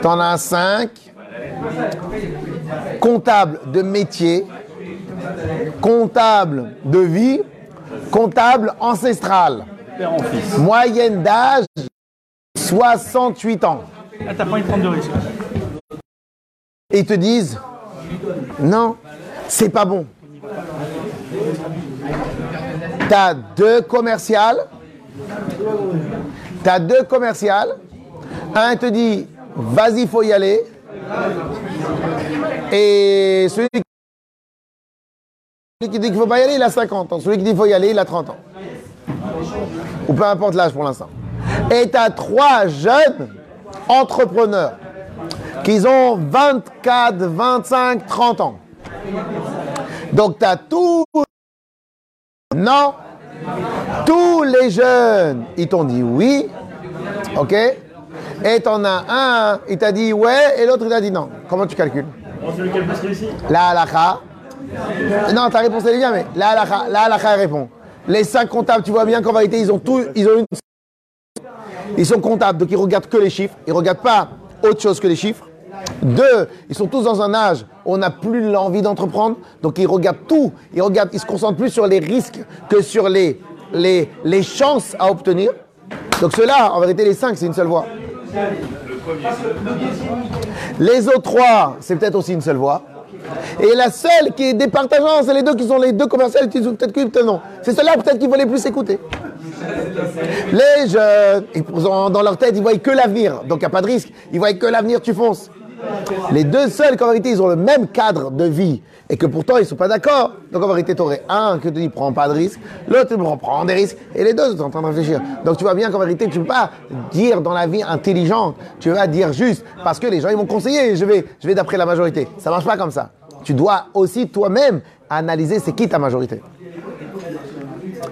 Tu en as 5 comptable de métier, comptable de vie, comptable ancestral. Moyenne d'âge 68 ans. Ah, t'as pas de prendre de risque. Et ils te disent non, c'est pas bon. T'as deux commerciales. T'as deux commerciales. Un te dit vas-y, faut y aller. Et celui qui dit qu'il faut pas y aller, il a 50 ans. Celui qui dit qu'il faut y aller, il a 30 ans. Ou peu importe l'âge pour l'instant. Et tu as trois jeunes entrepreneurs qui ont 24, 25, 30 ans. Donc tu as tous... Non. Tous les jeunes, ils t'ont dit oui. OK Et t'en as un, il t'a dit ouais, et l'autre, il t'a dit non. Comment tu calcules La halakha. Non, ta réponse elle est bien, mais la halakha, la halakha elle répond. Les cinq comptables, tu vois bien qu'en vérité, ils ont tout, ils ont une. Ils sont comptables, donc ils regardent que les chiffres. Ils regardent pas autre chose que les chiffres. Deux, ils sont tous dans un âge où on n'a plus l'envie d'entreprendre, donc ils regardent tout. Ils regardent, ils se concentrent plus sur les risques que sur les, chances à obtenir. Donc ceux-là, en vérité, les cinq, c'est une seule voie. Les autres trois, c'est peut-être aussi une seule voie. Et la seule qui est départageante, c'est les deux qui sont les deux commerciales, peut-être que peut-être non. C'est ceux-là peut-être qu'il faut les plus écouter. Les jeunes, dans leur tête, ils voient que l'avenir. Donc il n'y a pas de risque. Ils voient que l'avenir, tu fonces. Les deux seuls, qu'en vérité, ils ont le même cadre de vie et que pourtant ils ne sont pas d'accord. Donc en vérité, tu aurais un qui te dit prends pas de risque, l'autre prends des risques, et les deux sont en train de réfléchir. Donc tu vois bien qu'en vérité, tu ne peux pas dire dans la vie intelligente, tu vas dire juste parce que les gens ils vont conseiller, je vais, je vais d'après la majorité. Ça marche pas comme ça. Tu dois aussi toi-même analyser c'est qui ta majorité.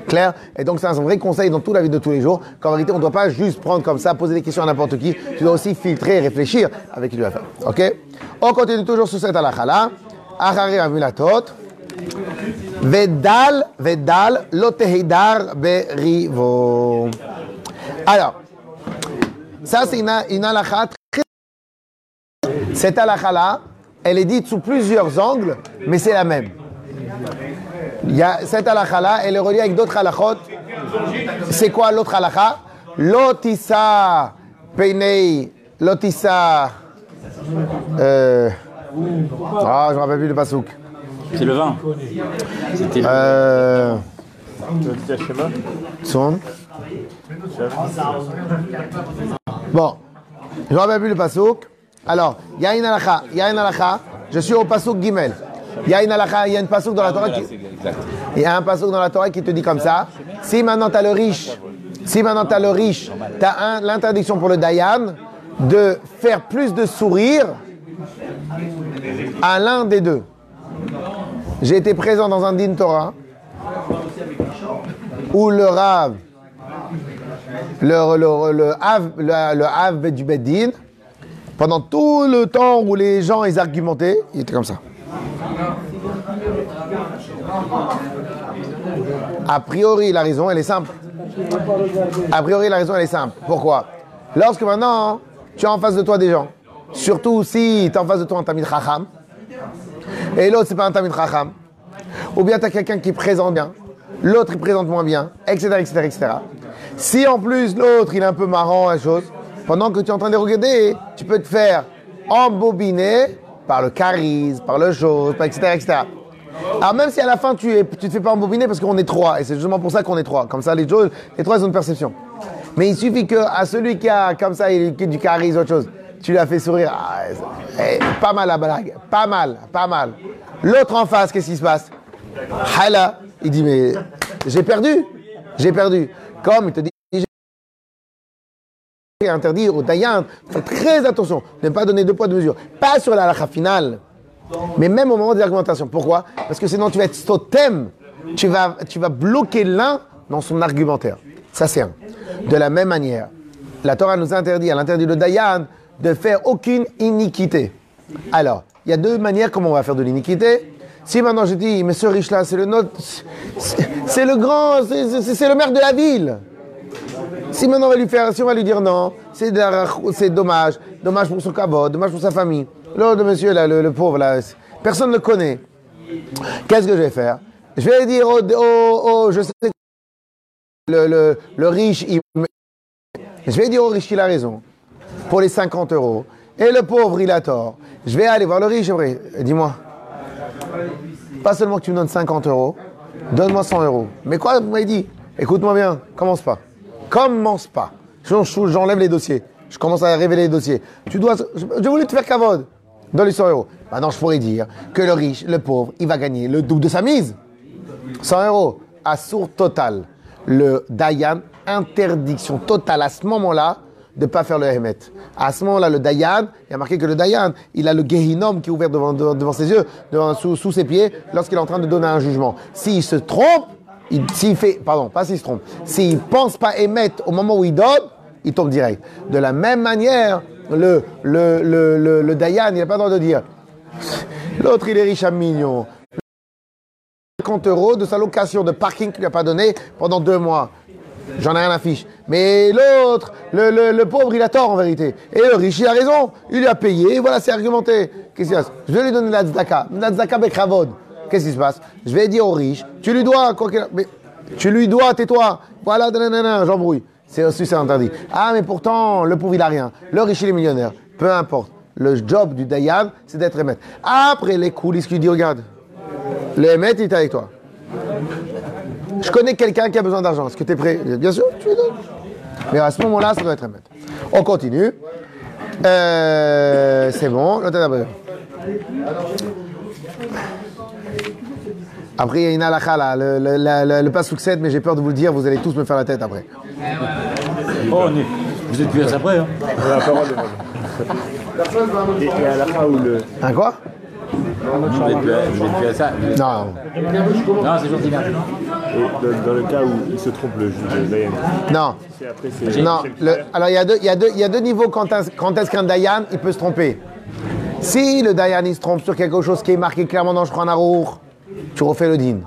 Clair Et donc, c'est un vrai conseil dans toute la vie de tous les jours. Qu'en vérité, on ne doit pas juste prendre comme ça, poser des questions à n'importe qui. Tu dois aussi filtrer et réfléchir avec qui tu vas faire. Ok? On continue toujours sur cette halakha-là. Vedal, Vedal, Lotehidar Berivo. Alors, ça, c'est une, une halakha très. Cette halakha-là, elle est dite sous plusieurs angles, mais c'est la même. Il y a cette halakha-là, elle est reliée avec d'autres halakhot. C'est quoi l'autre halakha? Lotissa peinei, lotissa. Euh, ah, je me rappelle plus de pasouk. C'est le vin. C'était le- Euh, son. Bon, je me rappelle plus le pasouk. Alors, il y a une halakha, il y a une halakha. Je suis au pasouk Gimel. Il y a une halakha, il y a une pasouk dans la Torah qui. Exact. Il y a un passage dans la Torah qui te dit comme ça. Si maintenant tu as le riche, si maintenant tu as le riche, tu as l'interdiction pour le Dayan de faire plus de sourire à l'un des deux. J'ai été présent dans un din Torah où le Rav, le, le, du Beddin, pendant tout le temps où les gens ils argumentaient, il était comme ça. A priori, la raison, elle est simple. A priori, la raison, elle est simple. Pourquoi? Lorsque maintenant, tu as en face de toi des gens, surtout si tu as en face de toi un tamid chacham, et l'autre, c'est pas un tamid chacham, ou bien tu as quelqu'un qui présente bien, l'autre, il présente moins bien, etc., etc., etc. Si en plus, l'autre, il est un peu marrant, la chose, pendant que tu es en train de regarder, tu peux te faire embobiner par le charisme, par le chose, etc.. Alors même si à la fin tu tu te fais pas embobiner parce qu'on est trois, et c'est justement pour ça qu'on est trois. Comme ça, les, choses, les trois ont une perception. Mais il suffit que à celui qui a comme ça, il, du charisme, autre chose, tu l'as fait sourire. Ah, eh, pas mal la blague, pas mal, pas mal. L'autre en face, qu'est-ce qui se passe? Hala, il dit mais j'ai perdu, j'ai perdu. Comme il te dit. Est interdit au Dayan, faites très attention, ne pas donner deux poids, deux mesures. Pas sur la halakha finale, mais même au moment des argumentations. Pourquoi? Parce que sinon tu vas être totem, tu vas, tu vas bloquer l'un dans son argumentaire. Ça c'est un. De la même manière, la Torah nous interdit, elle interdit le Dayan de faire aucune iniquité. Alors, il y a deux manières comment on va faire de l'iniquité. Si maintenant je dis, mais ce riche-là, c'est le nôtre, c'est le grand, c'est le maire de la ville. Si maintenant on va lui faire, si on va lui dire non, c'est dommage, dommage pour son cabot, dommage pour sa famille. L'autre monsieur, là, le, pauvre, là, personne ne le connaît. Qu'est-ce que je vais faire? Je vais dire au, au- au- je sais, le, le, riche, il, je vais dire au riche qu'il a raison pour les 50 euros. Et le pauvre, il a tort. Je vais aller voir le riche. Dis-moi. Pas seulement que tu me donnes 50 euros, donne-moi 100 euros. Mais quoi, m'avez dit? Écoute-moi bien, commence pas. Commence pas. J'enlève les dossiers. Je commence à révéler les dossiers. Tu dois. Je voulais te faire cavode. Les 100 euros. Maintenant, je pourrais dire que le riche, le pauvre, il va gagner le double de sa mise. 100 euros. Assour total. Le Dayan, interdiction totale à ce moment-là de ne pas faire le Hémet. À ce moment-là, le Dayan, il a marqué que le Dayan, il a le Gehinom qui est ouvert devant, devant, devant ses yeux, devant, sous, sous ses pieds, lorsqu'il est en train de donner un jugement. S'il se trompe, s'il fait, pardon, pas s'il se trompe, s'il pense pas émettre au moment où il donne, il tombe direct. De la même manière, le, le, le, le, Dayan, il n'a pas le droit de dire, l'autre il est riche à millions. 50 euros de sa location de parking qu'il n'a pas donné pendant deux mois. J'en ai rien à fiche. Mais l'autre, le, le, le pauvre, il a tort en vérité. Et le riche, il a raison. Il lui a payé, voilà, c'est argumenté. Qu'est-ce qui se passe? Je vais lui donner la tzedaka. La tzedaka bekravod. Qu'est-ce qui se passe? Je vais dire au riche, tu lui dois, quoi qu'il- mais tu lui dois, tais-toi. Voilà, nanana, j'embrouille. C'est aussi, c'est interdit. Ah, mais pourtant, le pauvre, il a rien. Le riche, il est millionnaire. Peu importe. Le job du Dayan, c'est d'être émettre. Après les coulisses, tu dis, regarde, le Hémet, il est avec toi. Je connais quelqu'un qui a besoin d'argent. Est-ce que tu es prêt? Bien sûr, tu lui donnes. Mais à ce moment-là, ça doit être Hémet. On continue. Euh, c'est bon. Après, il y a une halakha là. Le, le, le- le pas succède, mais j'ai peur de vous le dire. Vous allez tous me faire la tête après. Oh, on est... Vous êtes plus à ça près, hein la parole. Et, à la fin où le. Un quoi? Vous êtes vous êtes plus à ça. êtes- Non. Non, c'est gentil, dans, dans le cas où il se trompe le juge de Dayan. Non. Après. Non, le- alors il y, a deux- il y, a deux- il y a deux niveaux quand, est-ce- quand est-ce qu'un Dayan il peut se tromper. Si le Dayan il se trompe sur quelque chose qui est marqué clairement dans Shulchan Aruch, tu refais le din.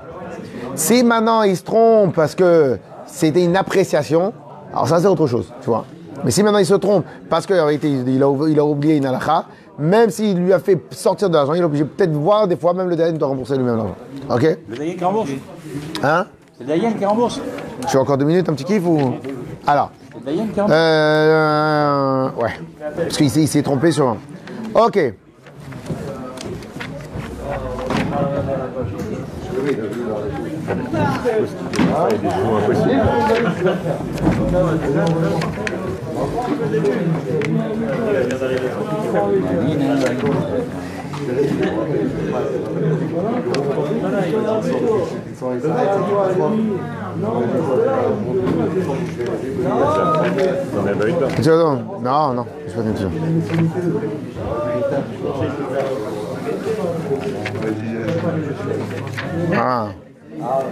Si maintenant il se trompe parce que c'était une appréciation, alors ça c'est autre chose, tu vois. Mais si maintenant il se trompe parce qu'en réalité il a, il a oublié une halakha, même s'il lui a fait sortir de l'argent, il est obligé peut-être voir des fois même le Dayan doit rembourser lui-même l'argent. Ok? Le Dayan qui rembourse. Hein? C'est le Dayan qui rembourse. Je suis encore deux minutes, un petit kiff ou? Alors. C'est le qui rembourse. Euh, ouais. Parce qu'il s'est- trompé sur. Ok. Non, non, je pas. Ah.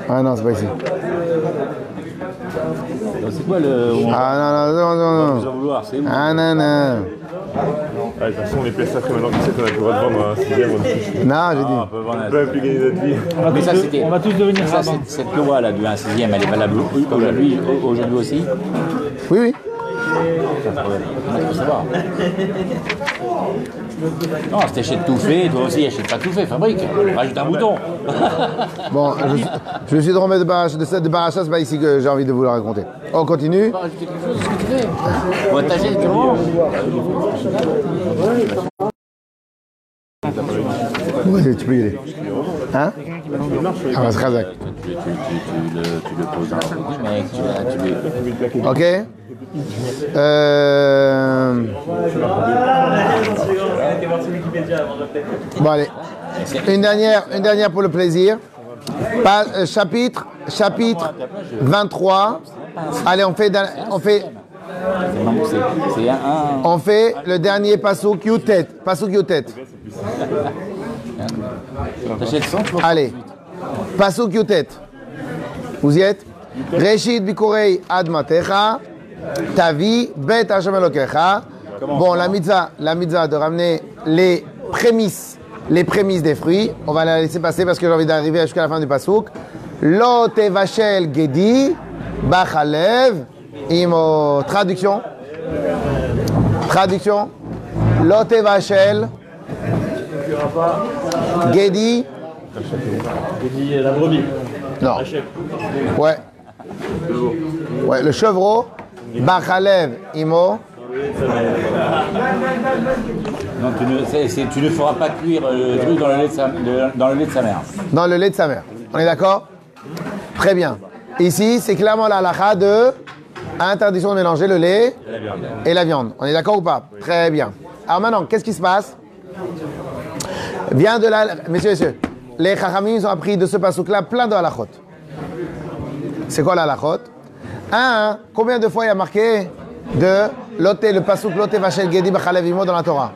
Ah non, c'est pas ici. C'est quoi le. On Ah non, non, non, non, non. vouloir, Ah non, non. Ah, de toute façon, les pièces après maintenant, tu sais qu'on a plus le droit de vendre un sixième. On Non, j'ai Ah, on dit. peut peut même plus gagner notre vie. Mais ça, c'était. On va tous devenir Ça, cette loi là du 1 6 elle est valable aujourd'hui, aujourd'hui aussi? Oui, oui. Faut savoir. Non, si t'achètes tout fait, toi aussi achète pas tout fait, fabrique. Rajoute un bouton. *laughs* Bon, je, je me suis trompé de, barach, de, cette- de c'est pas ici que j'ai envie de vous le raconter. On continue. Rajouter quelque chose, ce que tu. Bon, t'achètes monde. Peux y aller. Hein Ah, bah, c'est Razak. Tu, le, poses dans le mec, tu, l'as- tu le. Ok euh... Bon, allez. Une dernière, une dernière pour le plaisir. Pas- euh, chapitre, chapitre 23. Allez, on fait, on fait, on fait le dernier Yutet. Pasouk Yutet. T'achètes 100 pour Allez. Pasouk Yutet. Vous y êtes? Reshit Bikurei Admatecha. Tavi Bet Hashem. Bon, la mitzvah, la mitzvah de ramener les prémices, les prémices des fruits. On va la laisser passer parce que j'ai envie d'arriver jusqu'à la fin du pasouk. Lo tevachel gedi bachalev imo. Traduction. Traduction. Lo tevachel tueras pas. Gedi. Dit la brebis. Non. Ouais. Ouais, le chevreau. Bachalev, Imo. Non, tu ne, feras pas cuire euh, le truc dans le, lait de sa, mère. Dans le lait de sa mère. On est d'accord? Très bien. Ici, c'est clairement la halakha de interdiction de mélanger le lait et la viande. On est d'accord ou pas? Très bien. Alors maintenant, qu'est-ce qui se passe? Vient de la... Messieurs, messieurs, les Chachamim ont appris de ce pasouk-là plein de halakhot. C'est quoi la halakhot 1, combien de fois il y a marqué de loté, le pasouk loté vachel gedi bachalevimo dans la Torah?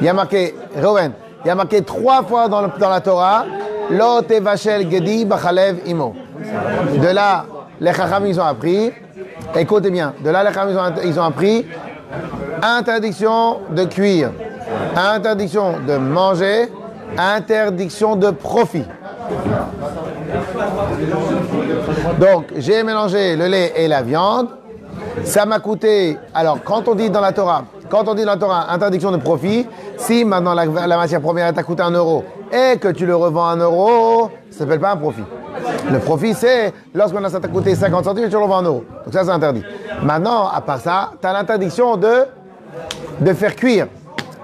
Il y a marqué, Rowen, il y a marqué trois fois dans, dans la Torah, loté vachel gedi bachalev imo. De là, les chacham ils ont appris, écoutez bien, de là les chacham ont, ils ont appris, interdiction de cuire, interdiction de manger, interdiction de profit. Donc, j'ai mélangé le lait et la viande. Ça m'a coûté. Alors, quand on dit dans la Torah, quand on dit dans la Torah interdiction de profit, si maintenant la, matière première t'a coûté un euro et que tu le revends un euro, ça s'appelle pas un profit. Le profit, c'est lorsque maintenant ça t'a coûté 50 centimes et tu le revends un euro. Donc ça, c'est interdit. Maintenant, à part ça, tu as l'interdiction de, de faire cuire.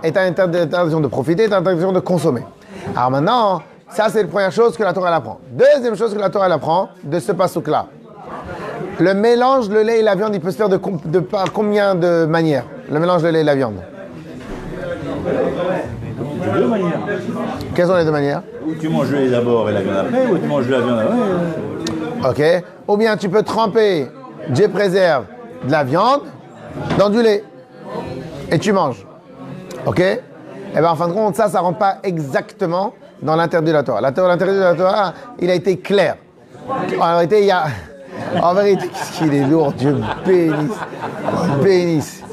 Et tu as l'interdiction de profiter, tu as l'interdiction de consommer. Alors maintenant, ça, c'est la première chose que la Torah elle apprend. Deuxième chose que la Torah elle apprend de ce pasouk-là. Le mélange, le lait et la viande, il peut se faire de, com- de par combien de manières? Le mélange, le lait et la viande. De deux manières. Quelles sont les deux manières? Ou tu manges le lait d'abord et la viande après, ou tu manges la viande après. Ok. Ou bien tu peux tremper, Dieu préserve, de la viande dans du lait. Et tu manges. Ok Et bien en fin de compte, ça, ça ne rentre pas exactement dans l'interdit de la Torah. L'interdit de la Torah, il a été clair. En vérité, il y a. En vérité, qu'est-ce qu'il est lourd, Dieu bénisse. Bénisse.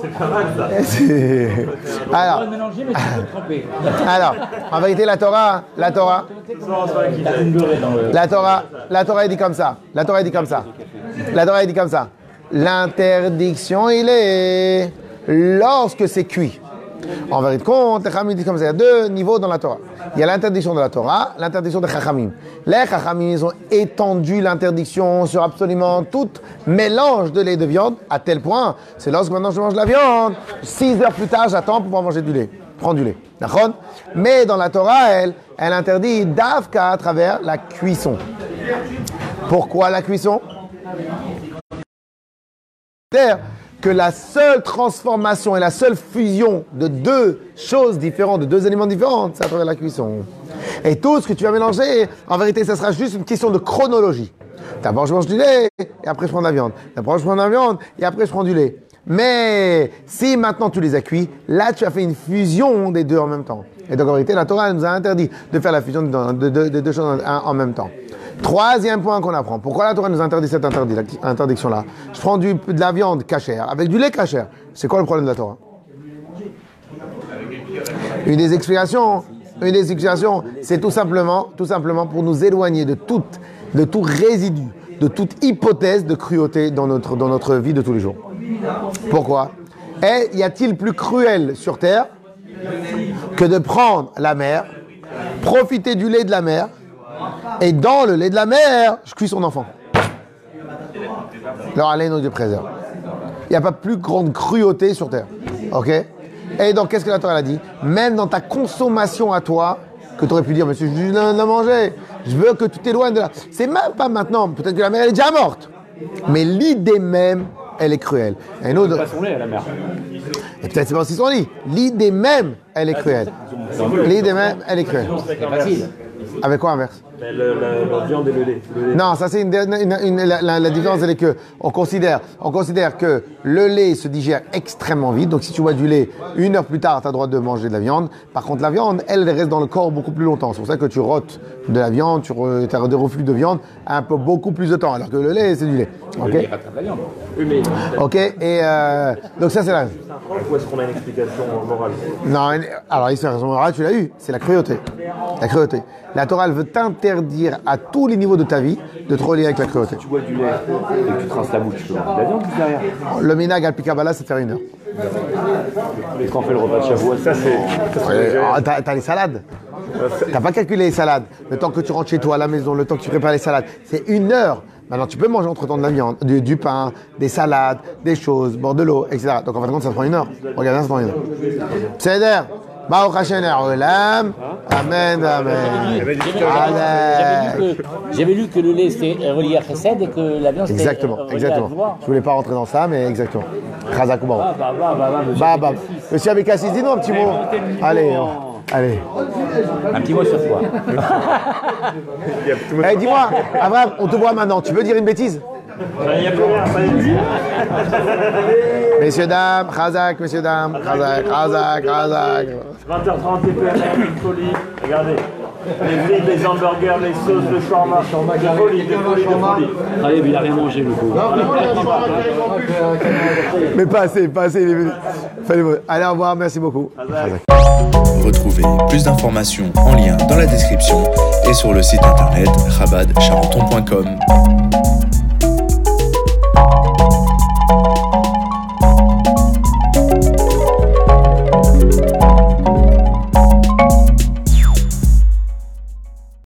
C'est- Alors, pas tu peux tremper. alors, en vérité, la Torah, la Torah. La Torah, la Torah elle dit comme ça. La Torah elle dit comme ça. La Torah elle dit comme ça. L'interdiction, il est lorsque c'est cuit. En vérité, compte, les Chachamim disent comme ça. Il y a deux niveaux dans la Torah. Il y a l'interdiction de la Torah, l'interdiction des Chachamim. Les Chachamim, ils ont étendu l'interdiction sur absolument tout mélange de lait de viande, à tel point, c'est lorsque maintenant je mange la viande, six heures plus tard, j'attends pour pouvoir manger du lait. Prendre du lait. Mais dans la Torah, elle, elle interdit d'Avka à travers la cuisson. Pourquoi la cuisson? Que la seule transformation et la seule fusion de deux choses différentes, de deux éléments différents, c'est à travers la cuisson. Et tout ce que tu vas mélanger, en vérité, ça sera juste une question de chronologie. D'abord, je mange du lait, et après, je prends de la viande. D'abord, je prends de la viande, et après, je prends du lait. Mais si maintenant tu les as cuits, là, tu as fait une fusion des deux en même temps. Et donc, en vérité, la Torah nous a interdit de faire la fusion de, de- de- de deux choses en même temps. Troisième point qu'on apprend. Pourquoi la Torah nous interdit cette interdiction-là Je prends du, de la viande cachère avec du lait cachère. C'est quoi le problème de la Torah Une des explications, une des explications, c'est tout simplement, tout simplement pour nous éloigner de de tout résidu, de toute hypothèse de cruauté dans notre, dans notre vie de tous les jours. Pourquoi y a-t-il plus cruel sur terre que de prendre la mer, profiter du lait de la mer, et dans le lait de la mer, je cuis son enfant. Alors allez, nos Dieu préserve. Il n'y a pas plus grande cruauté sur terre. Ok? Et donc, qu'est-ce que la Torah a dit? Même dans ta consommation à toi, que tu aurais pu dire, monsieur, je viens de manger, je veux que tu t'éloignes de là. C'est même pas maintenant, peut-être que la mer elle est déjà morte. Mais l'idée même, elle est cruelle. Et nous, Pas son lait à la mer. et peut-être c'est pas aussi son lit. L'idée même, elle est cruelle. L'idée même, elle est cruelle. Avec quoi inverse? La viande et le lait. Non, ça c'est une, la, différence, elle est que on considère, on considère que le lait se digère extrêmement vite. Donc si tu bois du lait, une heure plus tard, tu as le droit de manger de la viande. Par contre, la viande, elle, reste dans le corps beaucoup plus longtemps. C'est pour ça que tu rotes de la viande, tu as des reflux de viande un peu beaucoup plus de temps. Alors que le lait, c'est du lait. Ok. Il rattrape la viande. Oui, mais Ok. Et euh, donc ça c'est la. c'est un prof ou est-ce qu'on a une explication morale? Non, alors raison morale, tu l'as eu, c'est la cruauté. La cruauté. La Torah, elle veut t'interdire à tous les niveaux de ta vie de te relier avec la cruauté. Tu bois du lait et que tu traces la bouche, tu peux mettre de la viande derrière. Le ménage al Kabbalah, c'est faire une heure. Et quand on fait le repas de Shavuot, Ça, c'est. Ouais, ah, T'as t'as les salades. T'as pas calculé les salades. Le temps que tu rentres chez toi à la maison, le temps que tu prépares les salades, c'est une heure. Maintenant, tu peux manger entre temps de la viande, du, du pain, des salades, des choses, boire de l'eau, etc. Donc en fin de compte, ça te prend une heure. Regarde, ça prend une heure. Hashem Olam. Amen, amen. J'avais lu, que, le lait c'était relié à Chesed et que la viande c'était Exactement, exactement. Je voulais pas rentrer dans ça, mais exactement. Khazak bah, bah, bah, bah, monsieur. Bah, bah. Monsieur Abekassis, dis-nous un petit mot. Allez, on- allez. Un petit mot sur quoi Il y a tout le monde- Eh, dis-moi, Abraham, on te voit maintenant. Tu veux dire une bêtise Il n'y a plus rien, ça y est. Messieurs, dames, Khazak, messieurs, dames, Khazak, Khazak, Khazak. 20h30 TPM, une folie. Regardez. Les frites, les hamburgers, les sauces, le shawarma. De folie, de folie, de folie. Allez, mais il a rien mangé, le pauvre. Mais pas assez, pas assez. il est venu. Fallait- Allez, au revoir, merci beaucoup. Khazak. Retrouvez plus d'informations en lien dans la description et sur le site internet rabadcharenton.com.